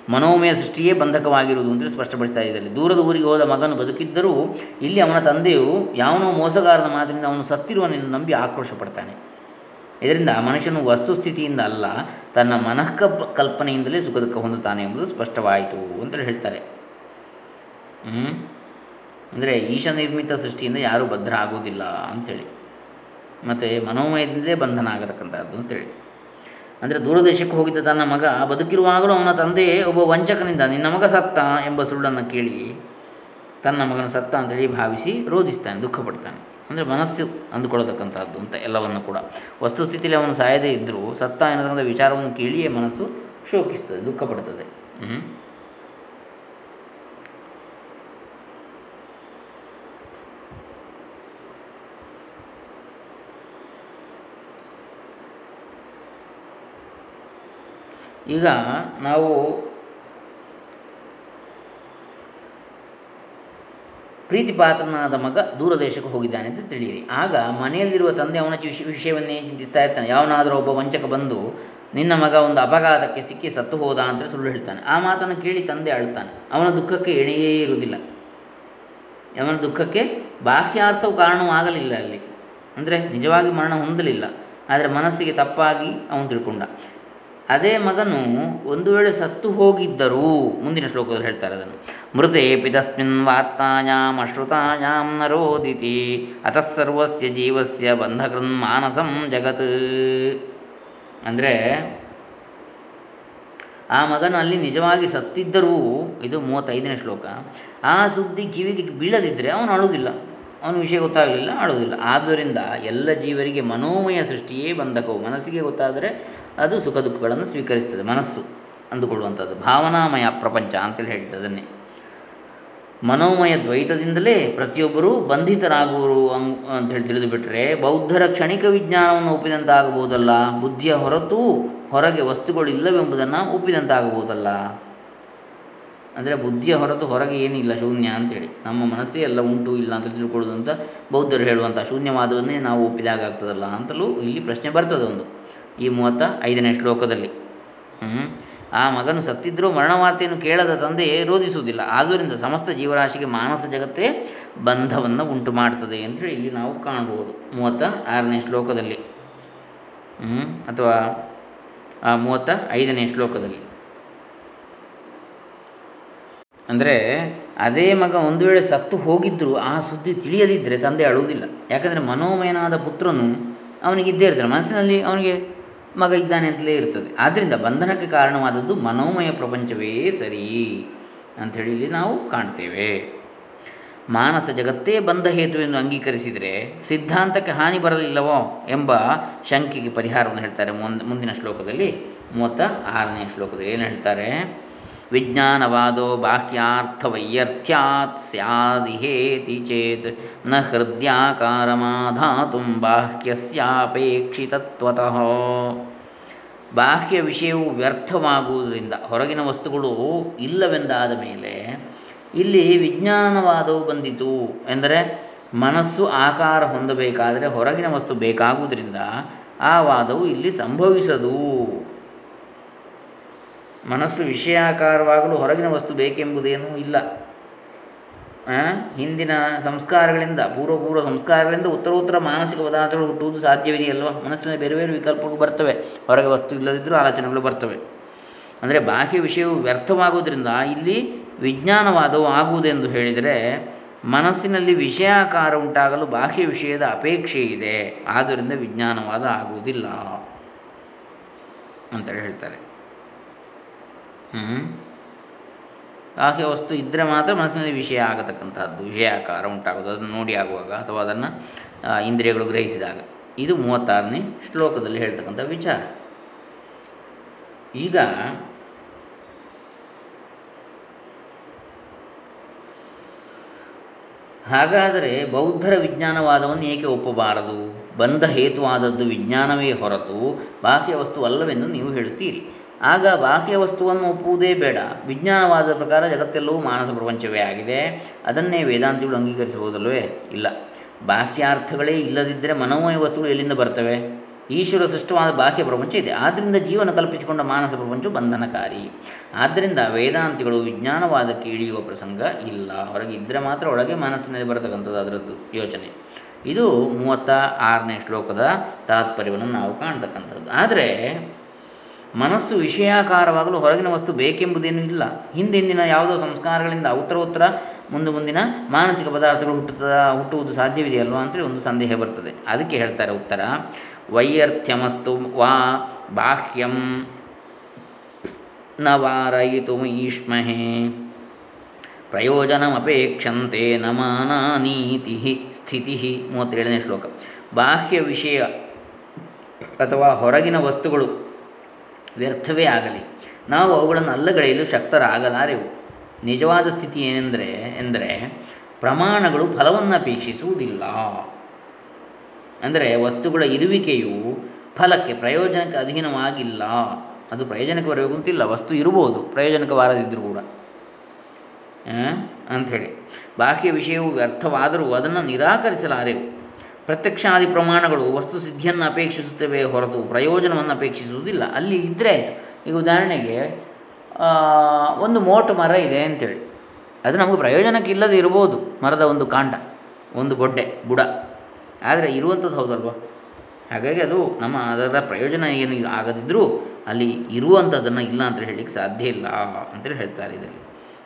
Speaker 1: ಮನೋಮಯ ಸೃಷ್ಟಿಯೇ ಬಂಧಕವಾಗಿರುವುದು ಅಂತ ಸ್ಪಷ್ಟಪಡಿಸ್ತಾ ಇದ್ದಾರೆ. ದೂರದ ಊರಿಗೆ ಹೋದ ಮಗನು ಬದುಕಿದ್ದರೂ ಇಲ್ಲಿ ಅವನ ತಂದೆಯು ಯಾವನೋ ಮೋಸಗಾರನ ಮಾತಿನಿಂದ ಅವನು ಸತ್ತಿರುವನೆಂದು ನಂಬಿ ಆಕ್ರೋಶ ಪಡ್ತಾನೆ. ಇದರಿಂದ ಮನುಷ್ಯನು ವಸ್ತುಸ್ಥಿತಿಯಿಂದ ಅಲ್ಲ, ತನ್ನ ಮನಃಕ ಕಲ್ಪನೆಯಿಂದಲೇ ಸುಖ ದುಃಖ ಹೊಂದುತ್ತಾನೆ ಎಂಬುದು ಸ್ಪಷ್ಟವಾಯಿತು ಅಂತೇಳಿ ಹೇಳ್ತಾರೆ. ಅಂದರೆ ಈಶ ನಿರ್ಮಿತ ಸೃಷ್ಟಿಯಿಂದ ಯಾರೂ ಬದ್ಧ ಆಗೋದಿಲ್ಲ ಅಂಥೇಳಿ ಮತ್ತು ಮನೋಮಯದಿಂದಲೇ ಬಂಧನ ಆಗತಕ್ಕಂಥದ್ದು ಅಂತೇಳಿ. ಅಂದರೆ ದೂರದೇಶಕ್ಕೆ ಹೋಗಿದ್ದ ತನ್ನ ಮಗ, ಬದುಕಿರುವಾಗಲೂ ಅವನ ತಂದೆ ಒಬ್ಬ ವಂಚಕನಿಂದ, ನಿನ್ನ ಮಗ ಸತ್ತ ಎಂಬ ಸುಳ್ಳನ್ನು ಕೇಳಿ ತನ್ನ ಮಗನ ಸತ್ತ ಅಂತೇಳಿ ಭಾವಿಸಿ ರೋಧಿಸ್ತಾನೆ, ದುಃಖ ಪಡ್ತಾನೆ. ಅಂದರೆ ಮನಸ್ಸು ಅಂದುಕೊಳ್ಳತಕ್ಕಂಥದ್ದು ಅಂತ ಎಲ್ಲವನ್ನು ಕೂಡ. ವಸ್ತುಸ್ಥಿತಿಯಲ್ಲಿ ಅವನು ಸಾಯದೇ ಇದ್ದರೂ ಸತ್ತ ಎನ್ನತಕ್ಕಂಥ ವಿಚಾರವನ್ನು ಕೇಳಿಯೇ ಮನಸ್ಸು ಶೋಕಿಸ್ತದೆ, ದುಃಖ ಪಡ್ತದೆ. ಈಗ ನಾವು ಪ್ರೀತಿಪಾತ್ರನಾದ ಮಗ ದೂರದೇಶಕ್ಕೆ ಹೋಗಿದ್ದಾನೆ ಅಂತ ತಿಳಿಯಿರಿ. ಆಗ ಮನೆಯಲ್ಲಿರುವ ತಂದೆ ಅವನ ವಿಷ, ವಿಷಯವನ್ನೇ ಚಿಂತಿಸ್ತಾ ಇರ್ತಾನೆ. ಯಾವನಾದರೂ ಒಬ್ಬ ವಂಚಕ ಬಂದು ನಿನ್ನ ಮಗ ಒಂದು ಅಪಘಾತಕ್ಕೆ ಸಿಕ್ಕಿ ಸತ್ತು ಹೋದ ಅಂತ ಸುಳ್ಳು ಹೇಳ್ತಾನೆ. ಆ ಮಾತನ್ನು ಕೇಳಿ ತಂದೆ ಅಳ್ತಾನೆ ಅವನ ದುಃಖಕ್ಕೆ ಎಣೆಯೇ ಇರುವುದಿಲ್ಲ. ಅವನ ದುಃಖಕ್ಕೆ ಬಾಹ್ಯಾರ್ಥವು ಕಾರಣವಾಗಲಿಲ್ಲ ಅಲ್ಲಿ. ಅಂದರೆ ನಿಜವಾಗಿ ಮರಣ ಹೊಂದಲಿಲ್ಲ. ಆದರೆ ಮನಸ್ಸಿಗೆ ತಪ್ಪಾಗಿ ಅವನು ತಿಳ್ಕೊಂಡ. ಅದೇ ಮಗನು ಒಂದು ವೇಳೆ ಸತ್ತು ಹೋಗಿದ್ದರೂ ಮುಂದಿನ ಶ್ಲೋಕದಲ್ಲಿ ಹೇಳ್ತಾರೆ ಅದನ್ನು. ಮೃತೆ ಪಿತಸ್ಮಿನ್ ವಾರ್ತಾಯಾಮ್ ಅಶ್ರುತಾಯಾಮ್ ನರೋದಿತಿ ಅತಃಸರ್ವಸ್ಯ ಜೀವಸ್ಯ ಬಂಧಕೃನ್ ಮಾನಸಂ ಜಗತ್. ಅಂದರೆ ಆ ಮಗನು ಅಲ್ಲಿ ನಿಜವಾಗಿ ಸತ್ತಿದ್ದರೂ ಇದು ಮೂವತ್ತೈದನೇ ಶ್ಲೋಕ. ಆ ಸುದ್ದಿ ಕಿವಿಗೆ ಬೀಳದಿದ್ದರೆ ಅವನು ಅಳುವುದಿಲ್ಲ ಅವನ ವಿಷಯ ಗೊತ್ತಾಗಲಿಲ್ಲ ಅಳುವುದಿಲ್ಲ ಆದ್ದರಿಂದ ಎಲ್ಲ ಜೀವರಿಗೆ ಮನೋಮಯ ಸೃಷ್ಟಿಯೇ ಬಂಧಕವು. ಮನಸ್ಸಿಗೆ ಗೊತ್ತಾದರೆ ಅದು ಸುಖ ದುಃಖಗಳನ್ನು ಸ್ವೀಕರಿಸ್ತದೆ, ಮನಸ್ಸು ಅಂದುಕೊಳ್ಳುವಂಥದ್ದು. ಭಾವನಾಮಯ ಪ್ರಪಂಚ ಅಂತೇಳಿ ಹೇಳ್ತದೆ ಅದನ್ನೇ. ಮನೋಮಯ ದ್ವೈತದಿಂದಲೇ ಪ್ರತಿಯೊಬ್ಬರೂ ಬಂಧಿತರಾಗುವರು ಅಂತೇಳಿ ತಿಳಿದುಬಿಟ್ರೆ, ಬೌದ್ಧರ ಕ್ಷಣಿಕ ವಿಜ್ಞಾನವನ್ನು ಒಪ್ಪಿದಂತಾಗಬಹುದಲ್ಲ? ಬುದ್ಧಿಯ ಹೊರತು ಹೊರಗೆ ವಸ್ತುಗಳು ಇಲ್ಲವೆಂಬುದನ್ನು ಒಪ್ಪಿದಂತಾಗಬಹುದಲ್ಲ? ಅಂದರೆ ಬುದ್ಧಿಯ ಹೊರತು ಹೊರಗೆ ಏನಿಲ್ಲ ಶೂನ್ಯ ಅಂತೇಳಿ. ನಮ್ಮ ಮನಸ್ಸೇ ಎಲ್ಲ ಉಂಟು, ಇಲ್ಲ ಅಂತ ತಿಳ್ಕೊಳ್ಳೋದು ಅಂತ ಬೌದ್ಧರು ಹೇಳುವಂಥ ಶೂನ್ಯವಾದವನ್ನೇ ನಾವು ಒಪ್ಪಿದಾಗ ಆಗ್ತದಲ್ಲ ಅಂತಲೂ ಇಲ್ಲಿ ಪ್ರಶ್ನೆ ಬರ್ತದೆ ಒಂದು. ಈ ಮೂವತ್ತ ಐದನೇ ಶ್ಲೋಕದಲ್ಲಿ. ಆ ಮಗನು ಸತ್ತಿದ್ದರೂ ಮರಣವಾರ್ತೆಯನ್ನು ಕೇಳದ ತಂದೆ ರೋಧಿಸುವುದಿಲ್ಲ. ಆದ್ದರಿಂದ ಸಮಸ್ತ ಜೀವರಾಶಿಗೆ ಮಾನಸ ಜಗತ್ತೇ ಬಂಧವನ್ನು ಉಂಟು ಮಾಡ್ತದೆ ಅಂತೇಳಿ ಇಲ್ಲಿ ನಾವು ಕಾಣಬಹುದು. ಮೂವತ್ತ ಆರನೇ ಶ್ಲೋಕದಲ್ಲಿ. ಅಥವಾ ಆ ಮೂವತ್ತ ಐದನೇ ಶ್ಲೋಕದಲ್ಲಿ. ಅಂದರೆ ಅದೇ ಮಗ ಒಂದು ವೇಳೆ ಸತ್ತು ಹೋಗಿದ್ದರೂ ಆ ಸುದ್ದಿ ತಿಳಿಯದಿದ್ದರೆ ತಂದೆ ಅಳುವುದಿಲ್ಲ. ಯಾಕಂದರೆ ಮನೋಮಯನಾದ ಪುತ್ರನು ಅವನಿಗಿದ್ದೇ ಇರ್ತಾನೆ. ಮನಸ್ಸಿನಲ್ಲಿ ಅವನಿಗೆ ಮಗ ಇದ್ದಾನೆ ಅಂತಲೇ ಇರ್ತದೆ. ಆದ್ದರಿಂದ ಬಂಧನಕ್ಕೆ ಕಾರಣವಾದದ್ದು ಮನೋಮಯ ಪ್ರಪಂಚವೇ ಸರಿ ಅಂಥೇಳಿ ಇಲ್ಲಿ ನಾವು ಕಾಣ್ತೇವೆ. ಮಾನಸ ಜಗತ್ತೇ ಬಂಧ ಹೇತು ಎಂದು ಅಂಗೀಕರಿಸಿದರೆ ಸಿದ್ಧಾಂತಕ್ಕೆ ಹಾನಿ ಬರಲಿಲ್ಲವೋ ಎಂಬ ಶಂಕೆಗೆ ಪರಿಹಾರವನ್ನು ಹೇಳ್ತಾರೆ ಮುಂದಿನ ಶ್ಲೋಕದಲ್ಲಿ, ಮೂವತ್ತ ಆರನೇ ಶ್ಲೋಕದಲ್ಲಿ ಏನು ಹೇಳ್ತಾರೆ? ವಿಜ್ಞಾನವಾದೋ ಬಾಹ್ಯಾರ್ಥವೈಯರ್ಥ್ಯಾತ್ ಸ್ಯಾದಿಹೇತಿ ಚೇತ್ನ ಹೃದಯಾಕಾರಮಾಧಾತು ಬಾಹ್ಯಸ್ಯಾಪೇಕ್ಷಿತತ್ವತಃ. ಬಾಹ್ಯ ವಿಷಯವು ವ್ಯರ್ಥವಾಗುವುದರಿಂದ ಹೊರಗಿನ ವಸ್ತುಗಳು ಇಲ್ಲವೆಂದಾದ ಮೇಲೆ ಇಲ್ಲಿ ವಿಜ್ಞಾನವಾದವು ಬಂದಿತು ಎಂದರೆ ಮನಸ್ಸು ಆಕಾರ ಹೊಂದಬೇಕಾದರೆ ಹೊರಗಿನ ವಸ್ತು ಬೇಕಾಗುವುದರಿಂದ ಆ ವಾದವು ಇಲ್ಲಿ ಸಂಭವಿಸದು. ಮನಸ್ಸು ವಿಷಯಾಕಾರವಾಗಲು ಹೊರಗಿನ ವಸ್ತು ಬೇಕೆಂಬುದೇನೂ ಇಲ್ಲ. ಹಿಂದಿನ ಸಂಸ್ಕಾರಗಳಿಂದ ಪೂರ್ವ ಪೂರ್ವ ಸಂಸ್ಕಾರಗಳಿಂದ ಉತ್ತರೋತ್ತರ ಮಾನಸಿಕ ಪದಾರ್ಥಗಳು ಹುಟ್ಟುವುದು ಸಾಧ್ಯವಿದೆಯಲ್ವಾ? ಮನಸ್ಸಿನಲ್ಲಿ ಬೇರೆ ಬೇರೆ ವಿಕಲ್ಪಗಳು ಬರ್ತವೆ. ಹೊರಗೆ ವಸ್ತು ಇಲ್ಲದಿದ್ದರೂ ಆಲೋಚನೆಗಳು ಬರ್ತವೆ. ಅಂದರೆ ಬಾಹ್ಯ ವಿಷಯವು ವ್ಯರ್ಥವಾಗುವುದರಿಂದ ಇಲ್ಲಿ ವಿಜ್ಞಾನವಾದವು ಆಗುವುದೆಂದು ಹೇಳಿದರೆ ಮನಸ್ಸಿನಲ್ಲಿ ವಿಷಯಾಕಾರ ಉಂಟಾಗಲು ಬಾಹ್ಯ ವಿಷಯದ ಅಪೇಕ್ಷೆ ಇದೆ. ಆದ್ದರಿಂದ ವಿಜ್ಞಾನವಾದ ಆಗುವುದಿಲ್ಲ ಅಂತೇಳಿ ಹೇಳ್ತಾರೆ. ಬಾಹ್ಯ ವಸ್ತು ಇದ್ದರೆ ಮಾತ್ರ ಮನಸ್ಸಿನಲ್ಲಿ ವಿಷಯ ಆಗತಕ್ಕಂಥದ್ದು ವಿಷಯಾಕಾರ ಉಂಟಾಗೋದು ಅದನ್ನು ನೋಡಿ ಆಗುವಾಗ ಅಥವಾ ಅದನ್ನು ಇಂದ್ರಿಯಗಳು ಗ್ರಹಿಸಿದಾಗ. ಇದು ಮೂವತ್ತಾರನೇ ಶ್ಲೋಕದಲ್ಲಿ ಹೇಳ್ತಕ್ಕಂಥ ವಿಚಾರ. ಈಗ, ಹಾಗಾದರೆ ಬೌದ್ಧರ ವಿಜ್ಞಾನವಾದವನ್ನು ಏಕೆ ಒಪ್ಪಬಾರದು? ಬಂಧ ಹೇತುವಾದದ್ದು ವಿಜ್ಞಾನವೇ ಹೊರತು, ಬಾಹ್ಯ ವಸ್ತು ಅಲ್ಲವೆಂದು ನೀವು ಹೇಳುತ್ತೀರಿ. ಆಗ ಬಾಹ್ಯ ವಸ್ತುವನ್ನು ಒಪ್ಪುವುದೇ ಬೇಡ. ವಿಜ್ಞಾನವಾದ ಪ್ರಕಾರ ಜಗತ್ತೆಲ್ಲವೂ ಮಾನಸ ಪ್ರಪಂಚವೇ ಆಗಿದೆ. ಅದನ್ನೇ ವೇದಾಂತಿಗಳು ಅಂಗೀಕರಿಸಬಹುದಲ್ಲವೇ? ಇಲ್ಲ. ಬಾಹ್ಯಾರ್ಥಗಳೇ ಇಲ್ಲದಿದ್ದರೆ ಮನೋಮಯ ವಸ್ತುಗಳು ಎಲ್ಲಿಂದ ಬರ್ತವೆ? ಈಶ್ವರ ಸೃಷ್ಟವಾದ ಬಾಹ್ಯ ಪ್ರಪಂಚ ಇದೆ. ಆದ್ದರಿಂದ ಜೀವನ ಕಲ್ಪಿಸಿಕೊಂಡ ಮಾನಸ ಪ್ರಪಂಚ ಬಂಧನಕಾರಿ. ಆದ್ದರಿಂದ ವೇದಾಂತಿಗಳು ವಿಜ್ಞಾನವಾದಕ್ಕೆ ಇಳಿಯುವ ಪ್ರಸಂಗ ಇಲ್ಲ. ಹೊರಗೆ ಇದ್ದರೆ ಮಾತ್ರ ಒಳಗೆ ಮನಸ್ಸಿನಲ್ಲಿ ಬರತಕ್ಕಂಥದ್ದು ಅದರದ್ದು ಯೋಚನೆ. ಇದು ಮೂವತ್ತ ಆರನೇ ಶ್ಲೋಕದ ತಾತ್ಪರ್ಯವನ್ನು ನಾವು ಕಾಣ್ತಕ್ಕಂಥದ್ದು. ಆದರೆ ಮನಸ್ಸು ವಿಷಯಾಕಾರವಾಗಲು ಹೊರಗಿನ ವಸ್ತು ಬೇಕೆಂಬುದೇನೂ ಇಲ್ಲ. ಹಿಂದೆಂದಿನ ಯಾವುದೋ ಸಂಸ್ಕಾರಗಳಿಂದ ಉತ್ತರ ಉತ್ತರ ಮುಂದೆ ಮುಂದಿನ ಮಾನಸಿಕ ಪದಾರ್ಥಗಳು ಹುಟ್ಟುತ್ತ, ಹುಟ್ಟುವುದು ಸಾಧ್ಯವಿದೆಯಲ್ವ ಅಂತೇಳಿ ಒಂದು ಸಂದೇಹ ಬರ್ತದೆ. ಅದಕ್ಕೆ ಹೇಳ್ತಾರೆ ಉತ್ತರ, ವೈಯರ್ಥ್ಯಮಸ್ತು ವಾ ಬಾಹ್ಯಂ ನ ವಾರಯಿತು ಈಷ್ಮಹೇ. ಪ್ರಯೋಜನಮಪೇಕ್ಷಂತೆ ನ ಮಾನಾನೀತಿ ಸ್ಥಿತಿ. ಮೂವತ್ತೇಳನೇ ಶ್ಲೋಕ. ಬಾಹ್ಯ ವಿಷಯ ಅಥವಾ ಹೊರಗಿನ ವಸ್ತುಗಳು ವ್ಯರ್ಥವೇ ಆಗಲಿ. ನಾವು ಅವುಗಳನ್ನು ಅಲ್ಲಗಳೆಯಲು ಶಕ್ತರಾಗಲಾರೆವು. ನಿಜವಾದ ಸ್ಥಿತಿ ಏನೆಂದರೆ, ಎಂದರೆ ಪ್ರಮಾಣಗಳು ಫಲವನ್ನು ಅಪೇಕ್ಷಿಸುವುದಿಲ್ಲ. ಅಂದರೆ ವಸ್ತುಗಳ ಇರುವಿಕೆಯು ಫಲಕ್ಕೆ ಪ್ರಯೋಜನಕ್ಕೆ ಅಧೀನವಾಗಿಲ್ಲ. ಅದು ಪ್ರಯೋಜನಕ್ಕೆ ಬರಬೇಕು ಅಂತಿಲ್ಲ. ವಸ್ತು ಇರ್ಬೋದು ಪ್ರಯೋಜನಕ್ಕೆ ಬಾರದಿದ್ದರೂ ಕೂಡ ಅಂಥೇಳಿ. ಬಾಹ್ಯ ವಿಷಯವು ವ್ಯರ್ಥವಾದರೂ ಅದನ್ನು ನಿರಾಕರಿಸಲಾರೆವು. ಪ್ರತ್ಯಕ್ಷಾದಿ ಪ್ರಮಾಣಗಳು ವಸ್ತು ಸಿದ್ಧಿಯನ್ನು ಅಪೇಕ್ಷಿಸುತ್ತವೆ ಹೊರತು ಪ್ರಯೋಜನವನ್ನು ಅಪೇಕ್ಷಿಸುವುದಿಲ್ಲ. ಅಲ್ಲಿ ಇದ್ದರೆ ಆಯಿತು. ಈಗ ಉದಾಹರಣೆಗೆ ಒಂದು ಮೋಟು ಮರ ಇದೆ ಅಂತೇಳಿ. ಅದು ನಮಗೆ ಪ್ರಯೋಜನಕ್ಕೆ ಇಲ್ಲದೆ ಇರ್ಬೋದು. ಮರದ ಒಂದು ಕಾಂಡ, ಒಂದು ಬೊಡ್ಡೆ, ಬುಡ. ಆದರೆ ಇರುವಂಥದ್ದು ಹೌದಲ್ವ? ಹಾಗಾಗಿ ಅದು ನಮ್ಮ ಅದರ ಪ್ರಯೋಜನ ಏನು ಆಗದಿದ್ದರೂ ಅಲ್ಲಿ ಇರುವಂಥದ್ದನ್ನು ಇಲ್ಲ ಅಂತ ಹೇಳಲಿಕ್ಕೆ ಸಾಧ್ಯ ಇಲ್ಲ ಅಂತೇಳಿ ಹೇಳ್ತಾರೆ ಇದರಲ್ಲಿ.